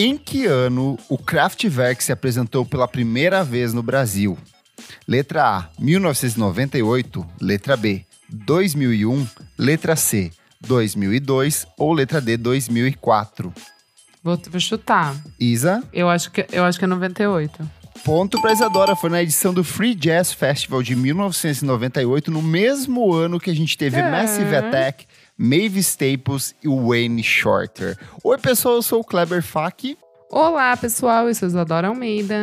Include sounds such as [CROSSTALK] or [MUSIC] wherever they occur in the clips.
Em que ano o Kraftwerk se apresentou pela primeira vez no Brasil? Letra A, 1998. Letra B, 2001. Letra C, 2002. Ou letra D, 2004. Vou, vou chutar. Isa? Eu acho que, eu acho que é 98. Ponto pra Isadora. Foi na edição do Free Jazz Festival de 1998, no mesmo ano que a gente teve É. Massive Attack, Mavis Staples e Wayne Shorter. Oi, pessoal, eu sou o Kleber Fak. Olá, pessoal. Eu sou Isadora Almeida.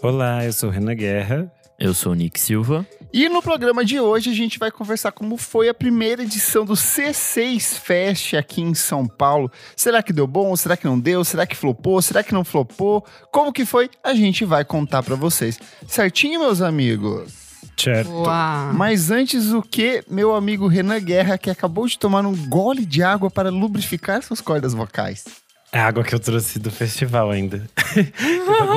Olá, eu sou Renan Guerra. Eu sou o Nick Silva. E no programa de hoje a gente vai conversar como foi a primeira edição do C6 Fest aqui em São Paulo. Será que deu bom? Será que não deu? Será que flopou? Será que não flopou? Como que foi? A gente vai contar pra vocês. Certinho, meus amigos? Certo. Uau. Mas antes o que, meu amigo Renan Guerra, que acabou de tomar um gole de água para lubrificar suas cordas vocais. É a água que eu trouxe do festival ainda. [LAUGHS]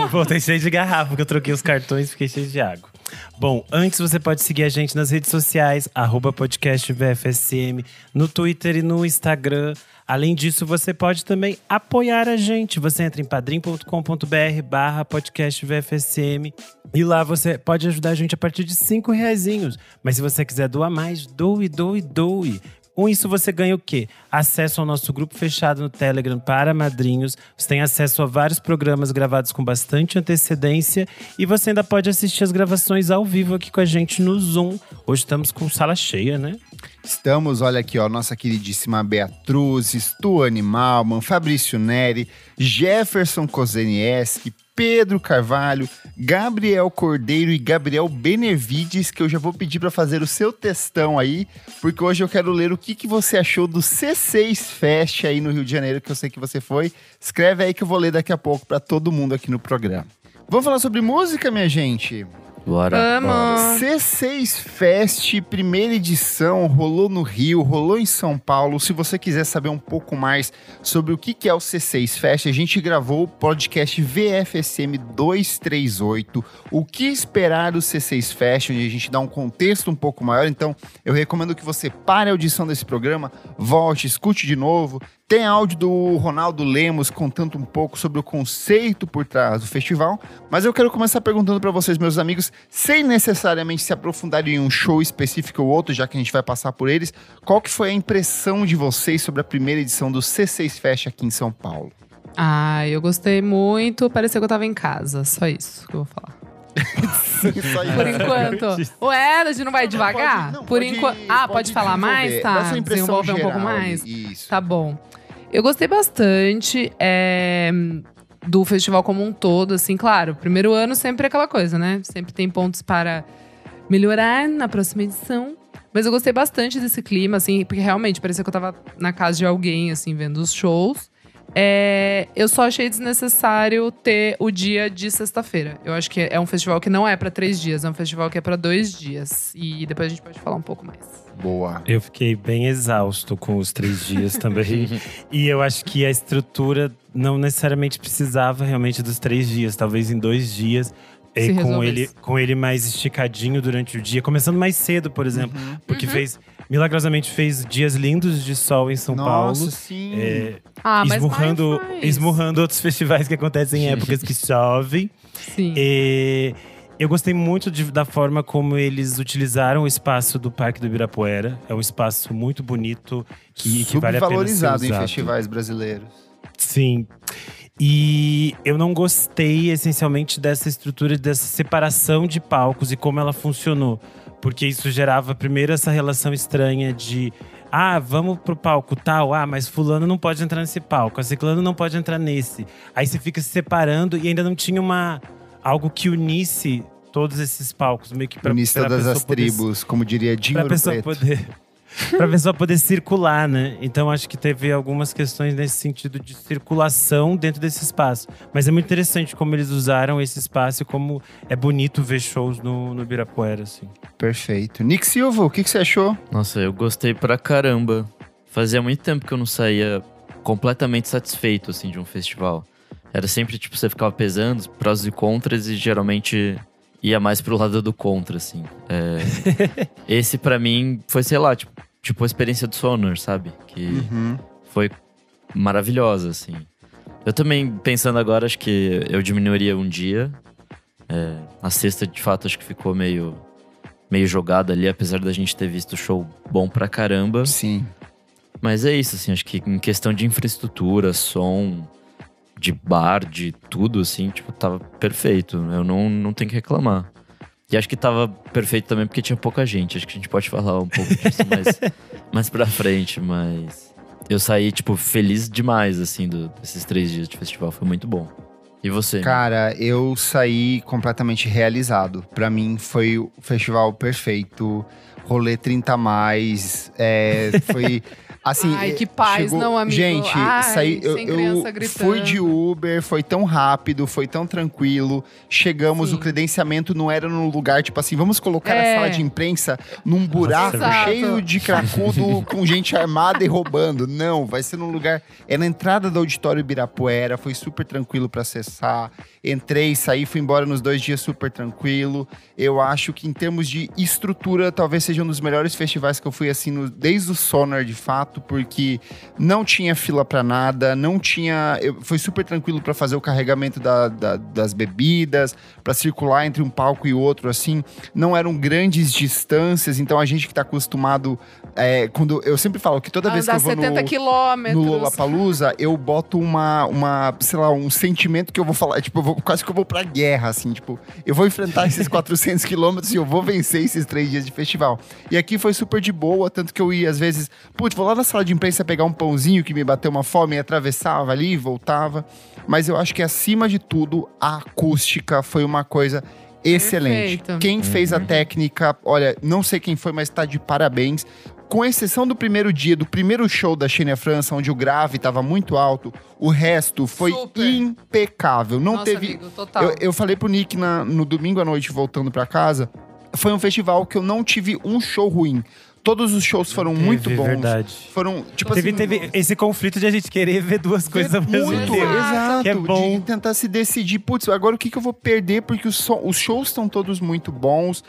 eu voltei cheio de garrafa, porque eu troquei os cartões e fiquei cheio de água. Bom, antes você pode seguir a gente nas redes sociais, arroba podcast VFSM, no Twitter e no Instagram. Além disso, você pode também apoiar a gente. Você entra em padrim.com.br barra podcast VFSM e lá você pode ajudar a gente a partir de cinco reaisinhos. Mas se você quiser doar mais, doe, doe, doe. Com isso, você ganha o quê? Acesso ao nosso grupo fechado no Telegram para madrinhos. Você tem acesso a vários programas gravados com bastante antecedência. E você ainda pode assistir as gravações ao vivo aqui com a gente no Zoom. Hoje estamos com sala cheia, né? Estamos, olha aqui, ó, nossa queridíssima Beatriz, Tuane Malman, Fabrício Neri, Jefferson Kozenieski, Pedro Carvalho, Gabriel Cordeiro e Gabriel Benevides, que eu já vou pedir para fazer o seu textão aí, porque hoje eu quero ler o que, que você achou do C6 Fest aí no Rio de Janeiro, que eu sei que você foi. Escreve aí que eu vou ler daqui a pouco para todo mundo aqui no programa. Vamos falar sobre música, minha gente? Bora. Vamos. C6 Fest, primeira edição, rolou no Rio, rolou em São Paulo. Se você quiser saber um pouco mais sobre o que que é o C6 Fest, a gente gravou o podcast VFSM 238, o que esperar do C6 Fest, onde a gente dá um contexto um pouco maior. Então, eu recomendo que você pare a audição desse programa, volte, escute de novo. Tem áudio do Ronaldo Lemos contando um pouco sobre o conceito por trás do festival, mas eu quero começar perguntando para vocês, meus amigos, sem necessariamente se aprofundar em um show específico ou outro, já que a gente vai passar por eles, qual que foi a impressão de vocês sobre a primeira edição do C6 Fest aqui em São Paulo? Ah, eu gostei muito. Parecia que eu tava em casa. Só isso que eu vou falar. [LAUGHS] Por enquanto. Ué, a gente não vai devagar? Pode- não, Por pode- enquanto. Ah, pode, falar mais? Tá. Desenvolver um pouco mais? Isso. Tá bom. Eu gostei bastante é, do festival como um todo, assim, claro. Primeiro ano sempre é aquela coisa, né? Sempre tem pontos para melhorar na próxima edição. Mas eu gostei bastante desse clima, assim, porque realmente parecia que eu tava na casa de alguém, assim, vendo os shows. É, eu só achei desnecessário ter o dia de sexta-feira. Eu acho que é um festival que não é pra três dias, é um festival que é pra dois dias. E depois a gente pode falar um pouco mais. Boa. Eu fiquei bem exausto com os três dias também. [LAUGHS] e eu acho que a estrutura não necessariamente precisava realmente dos três dias, talvez em dois dias. Se E com ele, com ele mais esticadinho durante o dia, começando mais cedo, por exemplo. Porque Uhum. fez, milagrosamente fez dias lindos de sol em São Nossa, Paulo. sim. É, Ah, mas esmurrando, esmurrando outros [LAUGHS] festivais que acontecem em épocas que chove. Sim. E eu gostei muito de- da forma como eles utilizaram o espaço do Parque do Ibirapuera. É um espaço muito bonito que, que vale a pena ser Subvalorizado em festivais brasileiros. Sim. E eu não gostei essencialmente dessa estrutura, dessa separação de palcos e como ela funcionou. Porque isso gerava primeiro essa relação estranha de ah, vamos pro palco tal, ah, mas fulano não pode entrar nesse palco, a ciclano não pode entrar nesse. Aí você fica se separando e ainda não tinha uma algo que unisse todos esses palcos, meio que para Unista todas as poder tribos, como diria Dinho Ouro pessoa Preto. poder. [LAUGHS] pra pessoa poder circular, né? Então acho que teve algumas questões nesse sentido de circulação dentro desse espaço. Mas é muito interessante como eles usaram esse espaço e como é bonito ver shows no, no Ibirapuera, assim. Perfeito. Nick Silva, o que, que você achou? Nossa, eu gostei pra caramba. Fazia muito tempo que eu não saía completamente satisfeito, assim, de um festival. Era sempre, tipo, você ficava pesando os prós e contras e geralmente ia mais pro lado do contra, assim. É, [LAUGHS] esse, pra mim, foi, sei lá, tipo, tipo a experiência do Sonar, sabe? Que Uhum. foi maravilhosa, assim. Eu também, pensando agora, acho que eu diminuiria um dia. É, a sexta, de fato, acho que ficou meio, meio jogada ali, apesar da gente ter visto o show bom pra caramba. Sim. Mas é isso, assim, acho que em questão de infraestrutura, som, de bar, de tudo, assim, tipo, tava perfeito. Eu não, não tenho que reclamar. E acho que tava perfeito também porque tinha pouca gente. Acho que a gente pode falar um pouco disso mais, [LAUGHS] mais pra frente, mas. Eu saí, tipo, feliz demais, assim, do, desses três dias de festival. Foi muito bom. E você? Cara, eu saí completamente realizado. Pra mim foi o festival perfeito. Rolê 30 a mais. É, foi. [LAUGHS] Assim, Ai, que paz, chegou- não, amigo. Gente, Ai, saí, eu, eu fui de Uber, foi tão rápido, foi tão tranquilo. Chegamos, Sim. o credenciamento não era num lugar, tipo assim, vamos colocar a É. sala de imprensa num buraco Exato. cheio de cracudo [LAUGHS] com gente armada e roubando. Não, vai ser num lugar. É na entrada do auditório Ibirapuera, foi super tranquilo pra acessar. Entrei, saí, fui embora nos dois dias super tranquilo. Eu acho que em termos de estrutura, talvez seja um dos melhores festivais que eu fui assim, no- desde o Sonar de fato, porque não tinha fila pra nada, não tinha. eu- foi super tranquilo pra fazer o carregamento da- da- das bebidas, pra circular entre um palco e outro, assim. Não eram grandes distâncias, então a gente que tá acostumado. É, quando Eu sempre falo que toda vez que Andar eu vou 70 no quilômetros. no Lollapalooza, eu boto uma, uma, sei lá, um sentimento que eu vou falar, tipo, eu vou, quase que eu vou pra guerra, assim, tipo, eu vou enfrentar [LAUGHS] esses 400 quilômetros e eu vou vencer esses três dias de festival. E aqui foi super de boa, tanto que eu ia, às vezes, putz, vou lá na sala de imprensa pegar um pãozinho que me bateu uma fome e atravessava ali e voltava. Mas eu acho que, acima de tudo, a acústica foi uma coisa excelente. Perfeito. Quem fez a técnica, olha, não sei quem foi, mas tá de parabéns. Com exceção do primeiro dia, do primeiro show da Xenia França, onde o grave estava muito alto, o resto foi Super. impecável. Não Nossa, teve. amigo, total. Eu, eu falei pro Nick na- no domingo à noite, voltando pra casa, foi um festival que eu não tive um show ruim. Todos os shows foram muito Teve, bons. verdade. Foram, tipo Teve, assim. teve esse conflito de a gente querer ver duas coisas ao mesmo muito, tempo. exato. Que é bom. De tentar se decidir, putz, agora o que, que eu vou perder? Porque os, so- os shows estão todos muito bons.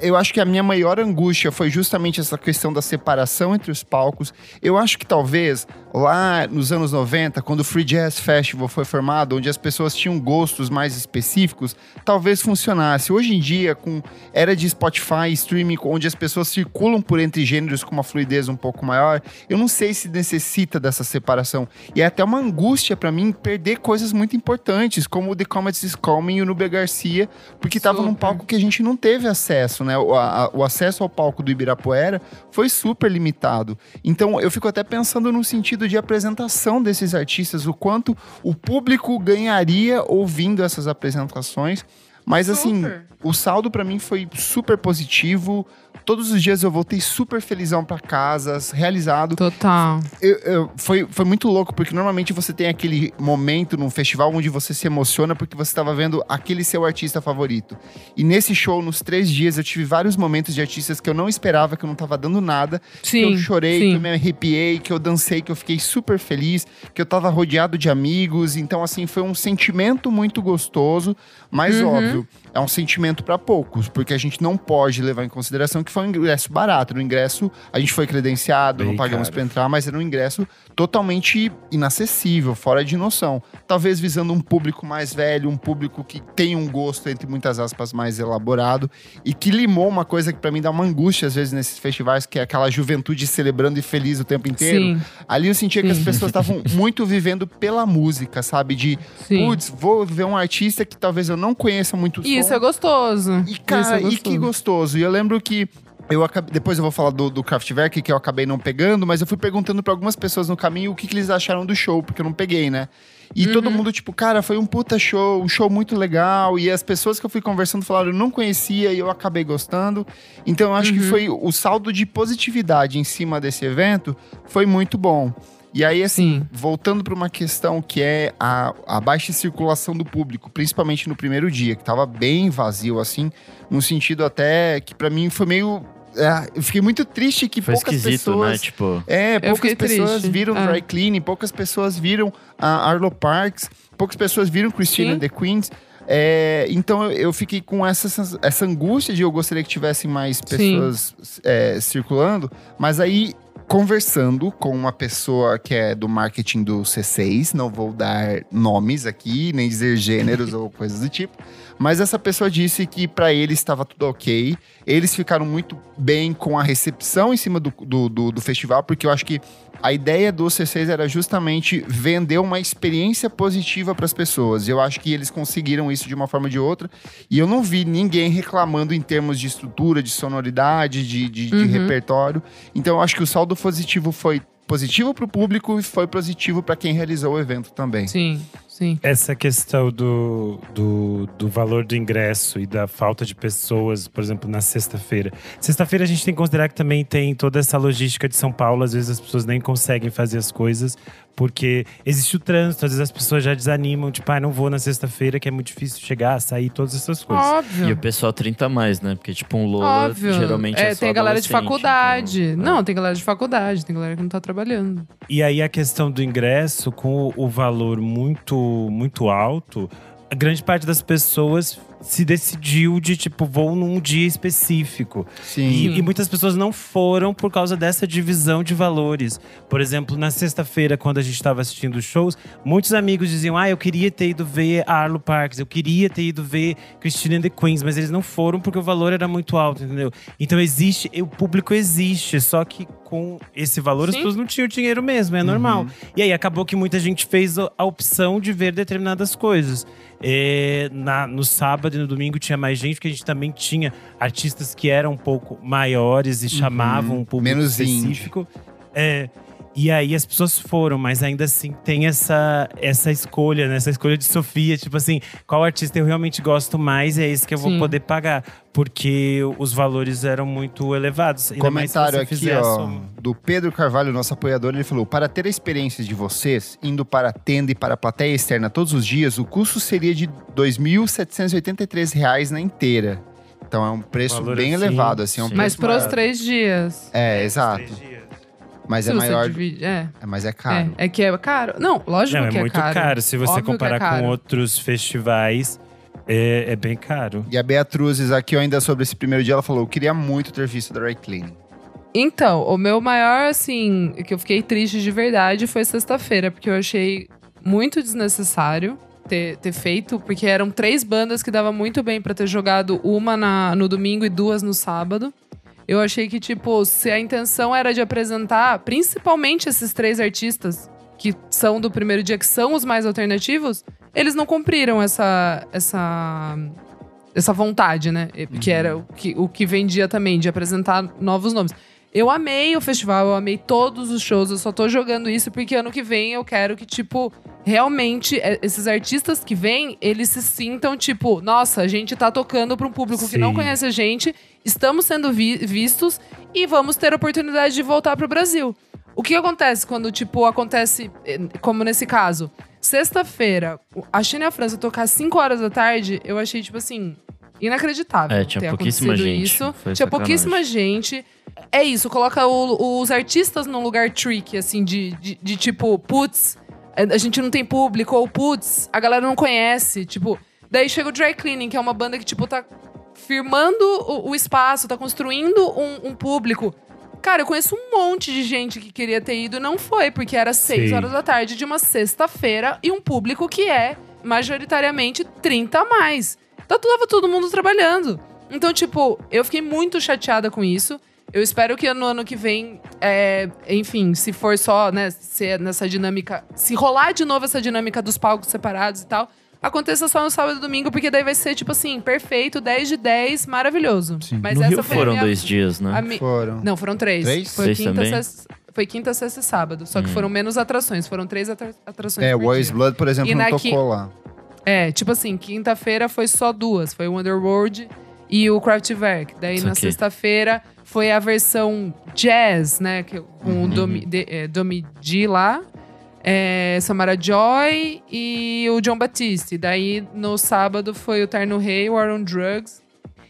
Eu acho que a minha maior angústia foi justamente essa questão da separação entre os palcos. Eu acho que talvez lá nos anos 90, quando o Free Jazz Festival foi formado, onde as pessoas tinham gostos mais específicos, talvez funcionasse. Hoje em dia, com era de Spotify, streaming, onde as pessoas circulam por entre gêneros com uma fluidez um pouco maior, eu não sei se necessita dessa separação. E é até uma angústia pra mim perder coisas muito importantes, como o The Comets is Coming e o Nubia Garcia, porque tava num palco que a gente não teve acesso, né? O, a- o acesso ao palco do Ibirapuera foi super limitado. Então eu fico até pensando no sentido de apresentação desses artistas, o quanto o público ganharia ouvindo essas apresentações. Mas assim, Super. O saldo pra mim foi super positivo. Todos os dias eu voltei super felizão pra casa, realizado. Total. Eu- eu- foi, foi muito louco, porque normalmente você tem aquele momento num festival onde você se emociona porque você estava vendo aquele seu artista favorito. E nesse show, nos três dias, eu tive vários momentos de artistas que eu não esperava, que eu não tava dando nada. que Sim. eu chorei, que sim. eu me arrepiei, que eu dancei, que eu fiquei super feliz, que eu tava rodeado de amigos. Então, assim, foi um sentimento muito gostoso, mas Uhum. óbvio, é um sentimento para poucos, porque a gente não pode levar em consideração que foi um ingresso barato. No ingresso, a gente foi credenciado, Bem não pagamos para entrar, mas era um ingresso totalmente inacessível, fora de noção. Talvez visando um público mais velho, um público que tem um gosto, entre muitas aspas, mais elaborado e que limou uma coisa que para mim dá uma angústia às vezes nesses festivais, que é aquela juventude celebrando e feliz o tempo inteiro. Sim, Ali eu sentia que as Sim. pessoas estavam [LAUGHS] muito vivendo pela música, sabe? De, sim. putz, vou ver um artista que talvez eu não conheça muito o Isso é gostoso. E, cara, é e que gostoso. E eu lembro que eu acabei, depois eu vou falar do, do Kraftwerk, que eu acabei não pegando, mas eu fui perguntando pra algumas pessoas no caminho o que, que eles acharam do show, porque eu não peguei, né? E todo Uhum. mundo, tipo, cara, foi um puta show, um show muito legal. E as pessoas que eu fui conversando falaram, eu não conhecia e eu acabei gostando. Então eu acho que Uhum. foi o saldo de positividade em cima desse evento foi muito bom. E aí, assim, Sim. voltando para uma questão que é a, a baixa circulação do público, principalmente no primeiro dia, que tava bem vazio, assim, no sentido até que pra mim foi meio. é, eu fiquei muito triste que Foi poucas esquisito, pessoas. né? Tipo, É, poucas pessoas triste. viram É. Dry Clean, poucas pessoas viram a Arlo Parks, poucas pessoas viram Christina Sim. and the Queens. É, então eu, fiquei com essa, essa angústia de eu gostaria que tivessem mais pessoas é, circulando, mas aí conversando com uma pessoa que é do marketing do C6, não vou dar nomes aqui, nem dizer gêneros [LAUGHS] ou coisas do tipo, mas essa pessoa disse que para eles estava tudo ok, eles ficaram muito bem com a recepção em cima do, do, do- do festival, porque eu acho que a ideia do C6 era justamente vender uma experiência positiva para as pessoas. Eu acho que eles conseguiram isso de uma forma ou de outra. E eu não vi ninguém reclamando em termos de estrutura, de sonoridade, de, de- de Uhum. repertório. Então eu acho que o saldo positivo foi positivo para o público e foi positivo para quem realizou o evento também. Sim, sim. Essa questão do, do, do valor do ingresso e da falta de pessoas, por exemplo, na sexta-feira. Sexta-feira a gente tem que considerar que também tem toda essa logística de São Paulo. Às vezes as pessoas nem conseguem fazer as coisas porque existe o trânsito. Às vezes as pessoas já desanimam, tipo, ah, não vou na sexta-feira, que é muito difícil chegar, sair, todas essas coisas. Óbvio. E o pessoal 30 a mais, né? Porque, tipo, um Lola Óbvio. geralmente é, é, só tem a galera de faculdade. então, é. Não, tem galera de faculdade, tem galera que não tá trabalhando. E aí a questão do ingresso, com o, o valor muito, muito alto, a grande parte das pessoas se decidiu de, tipo, vou num dia específico. Sim. E, e muitas pessoas não foram por causa dessa divisão de valores. Por exemplo, na sexta-feira, quando a gente estava assistindo os shows, muitos amigos diziam: Ah, eu queria ter ido ver Arlo Parks, eu queria ter ido ver Christine and the Queens, mas eles não foram porque o valor era muito alto, entendeu? Então existe, o público existe, só que com esse valor as Sim. pessoas não tinham dinheiro mesmo, é normal. E aí acabou que muita gente fez a a opção de ver determinadas coisas. É, na- no sábado e no domingo tinha mais gente, porque a gente também tinha artistas que eram um pouco maiores e chamavam um público Menos indie. específico. É, e aí as pessoas foram, mas ainda assim tem essa, essa escolha, né? Essa escolha de Sofia, tipo assim, qual artista eu realmente gosto mais e é esse que eu vou Sim. poder pagar. Porque os valores eram muito elevados. Ainda Comentário aqui, ó, do Pedro Carvalho, nosso apoiador, ele falou: para ter a experiência de vocês, indo para a tenda e para a plateia externa todos os dias, o custo seria de 2.783 reais na inteira. Então é um preço bem assim, elevado, assim, é um. Mas para os três dias. É, exato. Mas Se é maior, divide. É, é, mas é caro. é, é que é caro. Não, lógico Não, é que é muito caro. caro. Se você Óbvio é comparar com outros festivais, é, é bem caro. E a Beatruzes aqui, ainda sobre esse primeiro dia, ela falou: eu queria muito ter visto Dry Cleaning. Então, o meu maior, assim, que eu fiquei triste de verdade foi sexta-feira, porque eu achei muito desnecessário ter, ter feito, porque eram três bandas que dava muito bem pra ter jogado uma na- no domingo e duas no sábado. Eu achei que, tipo, se a intenção era de apresentar principalmente esses três artistas que são do primeiro dia, que são os mais alternativos, eles não cumpriram essa, essa, essa vontade, né? Que era o que, o que vendia também, de apresentar novos nomes. Eu amei o festival, eu amei todos os shows, eu só tô jogando isso porque ano que vem eu quero que, tipo, realmente é, esses artistas que vêm, eles se sintam, tipo, nossa, a gente tá tocando pra um público que não Sim. conhece a gente, estamos sendo vi- vistos e vamos ter a oportunidade de voltar pro Brasil. O que acontece quando, tipo, acontece, eh, como nesse caso, sexta-feira, a China e a França tocar às 5 horas da tarde, eu achei, tipo assim, inacreditável. É, tinha ter pouquíssima acontecido gente, Isso. foi Tinha sacanagem. pouquíssima gente. É isso, coloca o- os artistas num lugar tricky, assim, de, de, de tipo, putz, a gente não tem público, ou putz, a galera não conhece. Tipo, daí chega o Dry Cleaning, que é uma banda que, tipo, tá firmando o, o espaço, tá construindo um, um público. Cara, eu conheço um monte de gente que queria ter ido e não foi, porque era seis Sim. horas da tarde de uma sexta-feira e um público que é majoritariamente 30 a mais. Então tava todo mundo trabalhando. Então, tipo, eu fiquei muito chateada com isso. Eu espero que no ano que vem, é, enfim, se for só, né, ser nessa dinâmica. Se rolar de novo essa dinâmica dos palcos separados e tal, aconteça só no sábado e domingo, porque daí vai ser, tipo assim, perfeito, 10 de 10, maravilhoso. Mas no essa Rio foi a foram minha- dois dias, né? a mi- Foram. Não, foram três. Três? Foi, Três quinta, também? sexta, foi quinta, sexta e sábado. Só que Hum. foram menos atrações. Foram três atra- atrações É, dia. Blood, por exemplo, E não qui- tocou lá. É, tipo assim, quinta-feira foi só duas. Foi o Underworld e o Kraftwerk. Daí na Saquei. sexta-feira foi a versão jazz, né? que- Com o Domi, de, é, Domi G lá. É, Samara Joy e o John Batiste. Daí no sábado foi o Terno Rei, o War on Drugs.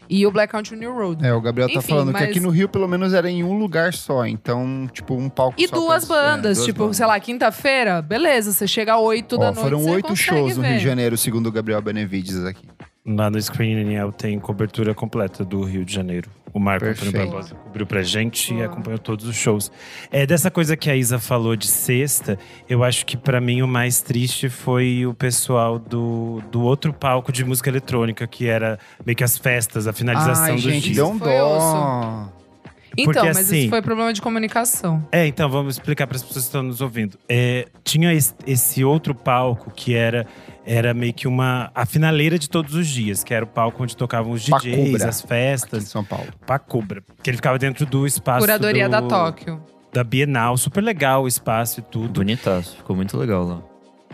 e o Black Country New Road. É, o Gabriel tá Enfim, falando que mas- aqui no Rio, pelo menos, era em um lugar só. Então, tipo, um palco E só duas pra- é, bandas, duas tipo, bandas. sei lá, quinta-feira, beleza, você chega às 8 da noite. foram oito shows no ver. Rio de Janeiro, segundo o Gabriel Benevides aqui. Lá no Screen NL tem cobertura completa do Rio de Janeiro. O Marco Antônio. Barbosa cobriu pra gente e acompanhou todos os shows. É, dessa coisa que a Isa falou de sexta, eu acho que pra mim o mais triste foi o pessoal do, do outro palco de música eletrônica, que era meio que as festas, a finalização Ai, dos gente, dias. deu um Foi dó. Então, Porque, mas assim- isso foi problema de comunicação. É, então vamos explicar para as pessoas que estão nos ouvindo. É, tinha esse, esse outro palco que era era meio que uma a finaleira de todos os dias, que era o palco onde tocavam os DJs, Pacubra. as Aqui em festas, São Paulo. Pacubra, que ele ficava dentro do espaço Curadoria do- da Tóquio. da Bienal, super legal o espaço e tudo. Bonitaço, ficou muito legal lá.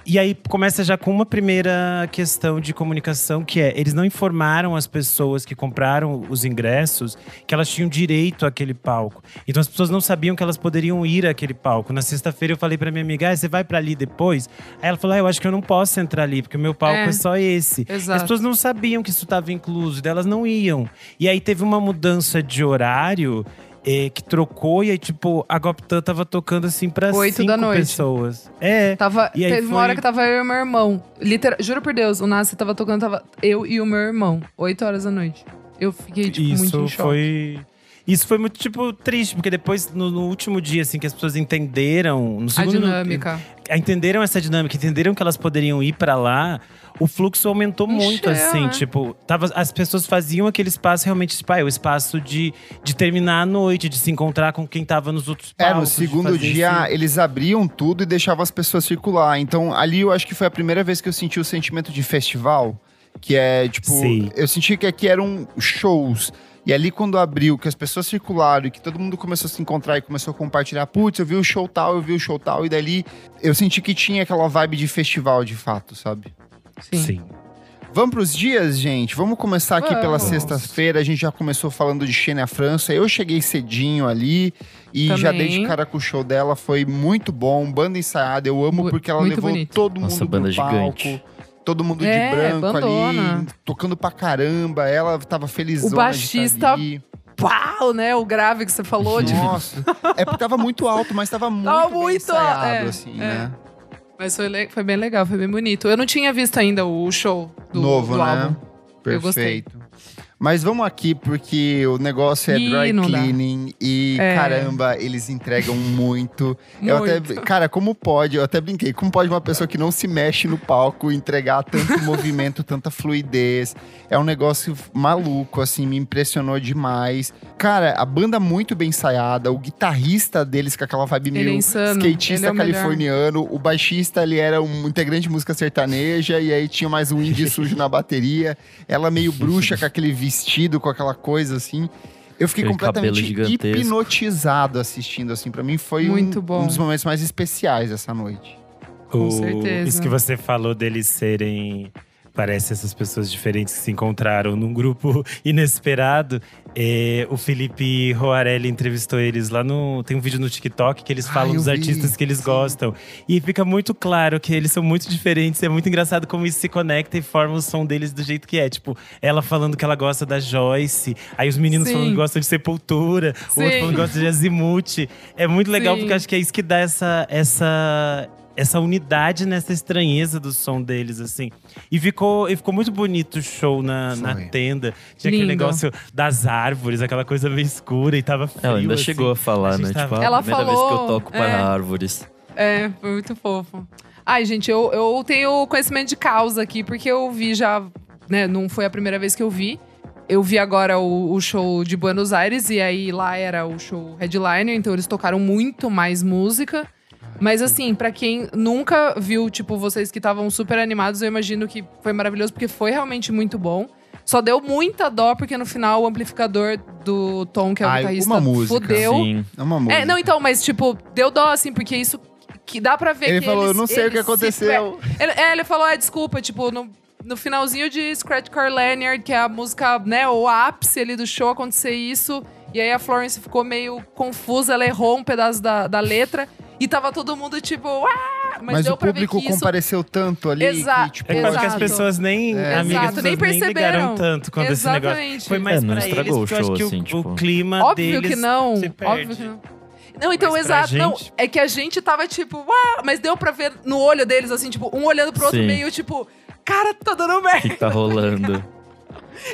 E aí começa já com uma primeira questão de comunicação, que é eles não informaram as pessoas que compraram os ingressos que elas tinham direito àquele palco. Então as pessoas não sabiam que elas poderiam ir àquele palco. Na sexta-feira eu falei pra minha amiga, ah, você vai pra ali depois? Aí ela falou, ah, eu acho que eu não posso entrar ali, porque o meu palco é, É. só esse. As Exato. pessoas não sabiam que isso estava incluso, delas não iam. E aí teve uma mudança de horário eh, que trocou, e aí, tipo, a Goptan tava tocando assim pra Oito cinco da noite. pessoas. É. Tava, E aí teve uma foi- hora que tava eu e meu irmão. Literal, juro por Deus, o Nassi tava tocando, tava eu e o meu irmão. 8 horas da noite. Eu fiquei, tipo, muito em Isso choque. foi. Isso foi muito, tipo, triste, porque depois, no, no último dia, assim, que as pessoas entenderam. No A segundo, dinâmica. entenderam essa dinâmica, entenderam que elas poderiam ir pra lá, o fluxo aumentou muito, Encheu, assim, né? tipo, tava, as pessoas faziam aquele espaço realmente, tipo, ah, é o espaço de, de terminar a noite, de se encontrar com quem tava nos outros É, palcos. no de segundo dia esse- eles abriam tudo e deixavam as pessoas circular. Então ali eu acho que foi a primeira vez que eu senti o sentimento de festival, que é tipo, Sim. eu senti que aqui eram shows. E ali quando abriu, que as pessoas circularam e que todo mundo começou a se encontrar e começou a compartilhar, putz, eu vi o show tal, eu vi o show tal, e dali eu senti que tinha aquela vibe de festival de fato, sabe? Sim. Sim. Vamos pros dias, gente? Vamos começar aqui pela Vamos. sexta-feira. A gente já começou falando de Xenia França. Eu cheguei cedinho ali e já dei de Também. cara com o show dela. Foi muito bom, banda ensaiada. Eu amo porque ela muito levou bonito. todo mundo Nossa, pro banda palco. gigante. Todo mundo É, de branco bandona. ali, tocando pra caramba. Ela tava felizona O baixista- tá ali. Pau, né? O grave que você falou. De... Nossa, é porque tava muito alto, mas tava muito, Tava muito ensaiado, é, assim, é. né? Mas foi, foi bem legal, foi bem bonito. Eu não tinha visto ainda o show do, Novo, do né? álbum. Eu gostei. Mas vamos aqui, porque o negócio é dry não dá. cleaning e É. caramba, eles entregam muito. Eu até, Muito. cara, como pode? Eu até brinquei, como pode uma pessoa que não se mexe no palco entregar tanto [LAUGHS] movimento, tanta fluidez? É um negócio maluco, assim, me impressionou demais. Cara, a banda muito bem ensaiada, o guitarrista deles com aquela vibe é meio skatista é o melhor. californiano, o baixista ele era um integrante de música sertaneja e aí tinha mais um indie [LAUGHS] sujo na bateria. Ela meio [LAUGHS] bruxa com aquele vestido, com aquela coisa assim. Eu fiquei Aquele completamente hipnotizado assistindo assim. Pra mim foi um- Muito bom. um dos momentos mais especiais essa noite. Com O- certeza. Isso que você falou deles serem. Parece essas pessoas diferentes que se encontraram num grupo [LAUGHS] inesperado. É, o Felipe Roarelli entrevistou eles lá no. Tem um vídeo no TikTok que eles Ah, falam eu dos vi, artistas que eles sim. gostam. E fica muito claro que eles são muito diferentes. É muito engraçado como isso se conecta e forma o som deles do jeito que é. Tipo, ela falando que ela gosta da Joyce, aí os meninos Sim. falando que gostam de Sepultura, o outro Sim. falando que gosta de Azimuth. É muito legal Sim. porque acho que é isso que dá essa, essa, essa unidade nessa estranheza do som deles, assim. E ficou, e ficou muito bonito o show na, na tenda. Tinha aquele Lindo. negócio das árvores, aquela coisa meio escura e tava frio. Ela ainda assim. chegou a falar, A né? tava- Tipo, ah, Ela a primeira vez que eu falou, toco para é. árvores. É, foi muito fofo. Ai, gente, eu, eu tenho conhecimento de causa aqui, porque eu vi já, né? Não foi a primeira vez que eu vi. Eu vi agora o, o show de Buenos Aires, e aí lá era o show headliner, então eles tocaram muito mais música. Mas assim, pra quem nunca viu, tipo, vocês que estavam super animados, eu imagino que foi maravilhoso, porque foi realmente muito bom. Só deu muita dó, porque no final o amplificador do Tom, que é o Ai, guitarrista, uma música. fudeu. Sim. É uma música. É, não, então, mas tipo, deu dó, assim, porque isso que dá pra ver Ele que falou, eles- eu não sei o que se aconteceu. pe- Ele, é, ele falou, é, desculpa, tipo, no, no finalzinho de Scratch Car Lanyard, que é a música, né, o ápice ali do show, acontecer isso. E aí a Florence ficou meio confusa, ela errou um pedaço da, da letra. E tava todo mundo, tipo, ah! mas, Mas, deu o pra ver público que isso compareceu tanto ali Exato, que, tipo, É claro que as pessoas nem. É. Amigas, Exato, nem pessoas nem ligaram perceberam. tanto quando esse negócio. Exatamente. Foi mais É, não pra eles, o porque eu acho show, que o- assim, o, tipo. clima Óbvio deles que não. se perde. Óbvio que não. Não, então, Mas exato. Não, gente- é que a gente tava tipo, uau, mas deu pra ver no olho deles, assim, tipo, um olhando pro outro, Sim. meio tipo, cara, tá dando O merda. que, que tá rolando? [LAUGHS]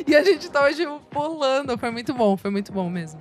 E a gente tava, tipo, pulando. Foi muito bom, foi muito bom mesmo.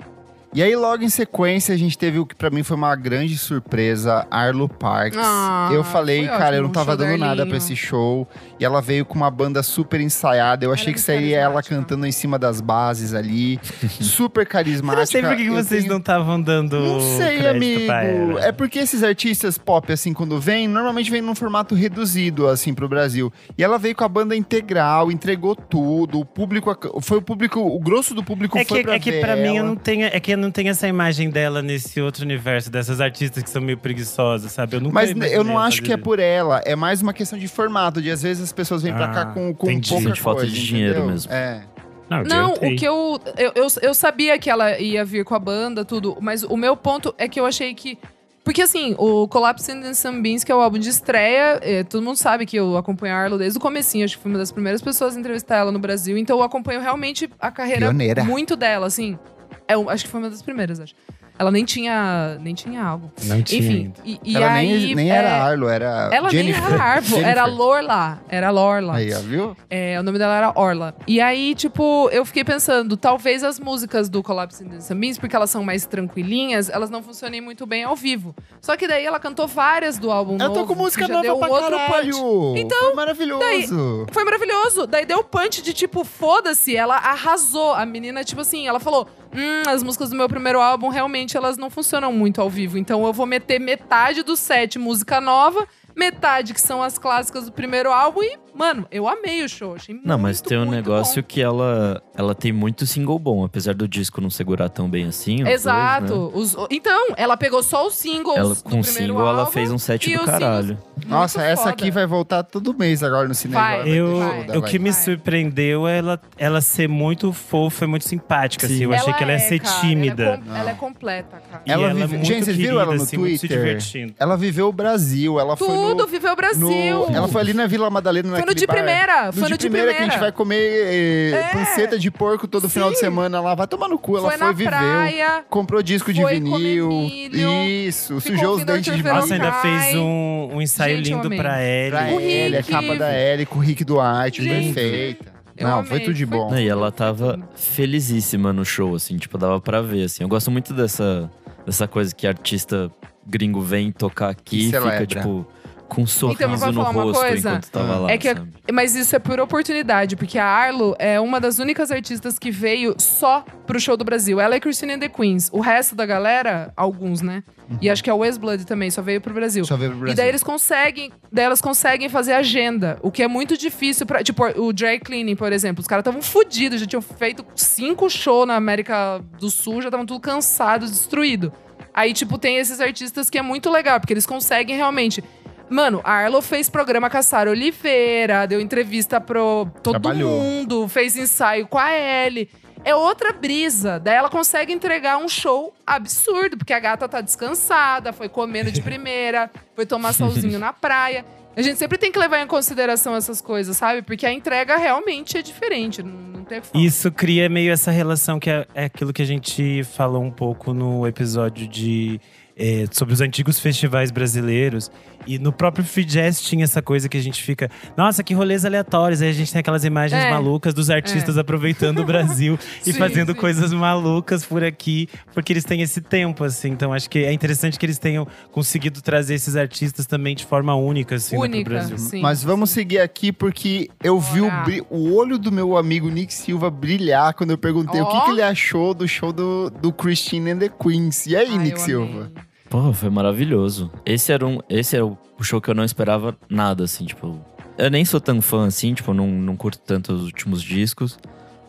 E aí, logo em sequência, a gente teve o que pra mim foi uma grande surpresa, Arlo Parks. Ah, eu falei, cara, eu não tava dando nada pra esse show. E ela veio com uma banda super ensaiada. Eu achei muito que seria ela carismática. cantando em cima das bases ali. [LAUGHS] super Eu carismática. não sei por que Eu vocês tenho- não estavam dando. Não sei, amigo. ela. É porque esses artistas pop, assim, quando vêm, normalmente vêm num formato reduzido, assim, pro Brasil. E ela veio com a banda integral, entregou tudo. O público. Foi o público. O grosso do público É foi que, pra é que pra mim eu ela. não tenho, é que eu não tenho essa imagem dela nesse outro universo, dessas artistas que são meio preguiçosas, sabe? Eu nunca Mas eu não acho que é por ela, é mais uma questão de formato, de às vezes as pessoas vêm pra cá Ah, com, com entendi. pouca Sente falta coisa, de dinheiro entendeu? mesmo. É. Não, Não, o que eu, eu, eu. eu sabia que ela ia vir com a banda, tudo. Mas o meu ponto é que eu achei que. Porque assim, o Collapse and the Sunbeams, que é o álbum de estreia, é, todo mundo sabe que eu acompanho a Arlo desde o comecinho. Acho que fui uma das primeiras pessoas a entrevistar ela no Brasil. Então eu acompanho realmente a carreira Pioneira. muito dela, assim. É, eu acho que foi uma das primeiras, acho. Ela nem tinha, nem tinha álbum. Não tinha Enfim, e, e ela aí… nem, nem é, era Arlo, era Ela Jennifer. nem era Arvo, era. Lorla. Era Lorla. Aí, ó, viu? É, o nome dela era Orla. E aí, tipo, eu fiquei pensando, talvez as músicas do Collapse in the Sunbeams, porque elas são mais tranquilinhas, elas não funcionem muito bem ao vivo. Só que daí ela cantou várias do álbum Eu novo. tô com música nova deu um pra outro caralho. punch. Então, Foi maravilhoso. Foi maravilhoso. Daí deu punch de tipo, foda-se, ela arrasou. A menina, tipo assim, ela falou: Hum, as músicas do meu primeiro álbum realmente elas não funcionam muito ao vivo. Então eu vou meter metade do set música nova, metade que são as clássicas do primeiro álbum e, mano, eu amei o show. Achei Não, mas muito, tem um muito negócio bom. que ela, ela tem muito single bom, apesar do disco não segurar tão bem assim. os dois, Exato. né? Os- então, ela pegou só os singles. Ela, com primeiro single, ela álbum fez um set do caralho. Nossa, essa foda. aqui vai voltar todo mês agora no cinema. Vai, Vai ter Eu, da o que me Vai. surpreendeu é ela, ela ser muito fofa e muito simpática. Assim. Sim. Eu achei que ela ia é, ser cara, tímida. Ela é, com- ela é completa, cara. E Ela ela, é vive- muito Gente, vocês viram ela no assim, Twitter? divertindo. Ela viveu o Brasil, ela foi no... Tudo, viveu o Brasil. no- ela foi ali na Vila Madalena Foi no de bar. primeira, No foi de no de primeira que a gente primeira. vai comer eh, É. panceta de porco todo final de Sim. semana lá. Vai tomar no cu, ela foi foi, na viveu. praia. Comprou disco de vinil. milho, Isso, sujou os dentes de Arthur Nossa, vinil. ainda fez um, um ensaio Gente, lindo pra Ellie. Pra O ele, a capa da Ellie com o Rick Duarte, Gente, perfeita. eu Não, amei, foi tudo de bom. Não, e ela tava felizíssima no show, assim, tipo, dava pra ver, assim. Eu gosto muito dessa, dessa coisa que artista gringo vem tocar aqui E fica, tipo, com um sorriso Então, mas vou no falar uma rosto coisa? enquanto tava lá, É que- sabe? Mas isso é por oportunidade, porque a Arlo é uma das únicas artistas que veio só pro show do Brasil. Ela é Christine and the Queens. O resto da galera, alguns, né? E acho que é o Westblood também, só veio pro Brasil. Só veio pro E Brasil. daí eles conseguem, daí elas conseguem fazer agenda, o que é muito difícil pra. Tipo, o Dry Cleaning, por exemplo, os caras estavam fodidos, já tinham feito cinco shows na América do Sul, já estavam tudo cansados, destruídos. Aí, tipo, tem esses artistas que é muito legal, porque eles conseguem realmente. Mano, a Arlo fez programa com a Sara Oliveira, deu entrevista pro todo Trabalhou. mundo, fez ensaio com a Ellie. É outra brisa. Daí ela consegue entregar um show absurdo, porque a gata tá descansada, foi comendo de [LAUGHS] primeira, foi tomar solzinho na praia. A gente sempre tem que levar em consideração essas coisas, sabe? Porque a entrega realmente é diferente, não, tem. Isso cria meio essa relação que é, é aquilo que a gente falou um pouco no episódio de é, sobre os antigos festivais brasileiros. E no próprio Free Jazz tinha essa coisa que a gente fica, nossa, que rolês aleatórios. Aí a gente tem aquelas imagens É. malucas dos artistas aproveitando o Brasil [LAUGHS] e Sim, fazendo sim. coisas malucas por aqui, porque eles têm esse tempo, assim. Então acho que é interessante que eles tenham conseguido trazer esses artistas também de forma única, assim, né, pro Única, Brasil. sim. Mas vamos seguir aqui porque eu vi o, bri- o olho do meu amigo Nick Silva brilhar quando eu perguntei o que, que ele achou do show do, do Christine and the Queens. E aí, Ai, Nick Silva? amei. Pô, foi maravilhoso. Esse era, um, esse era o show que eu não esperava nada, assim, tipo. Eu nem sou tão fã assim, tipo, não, não curto tanto os últimos discos.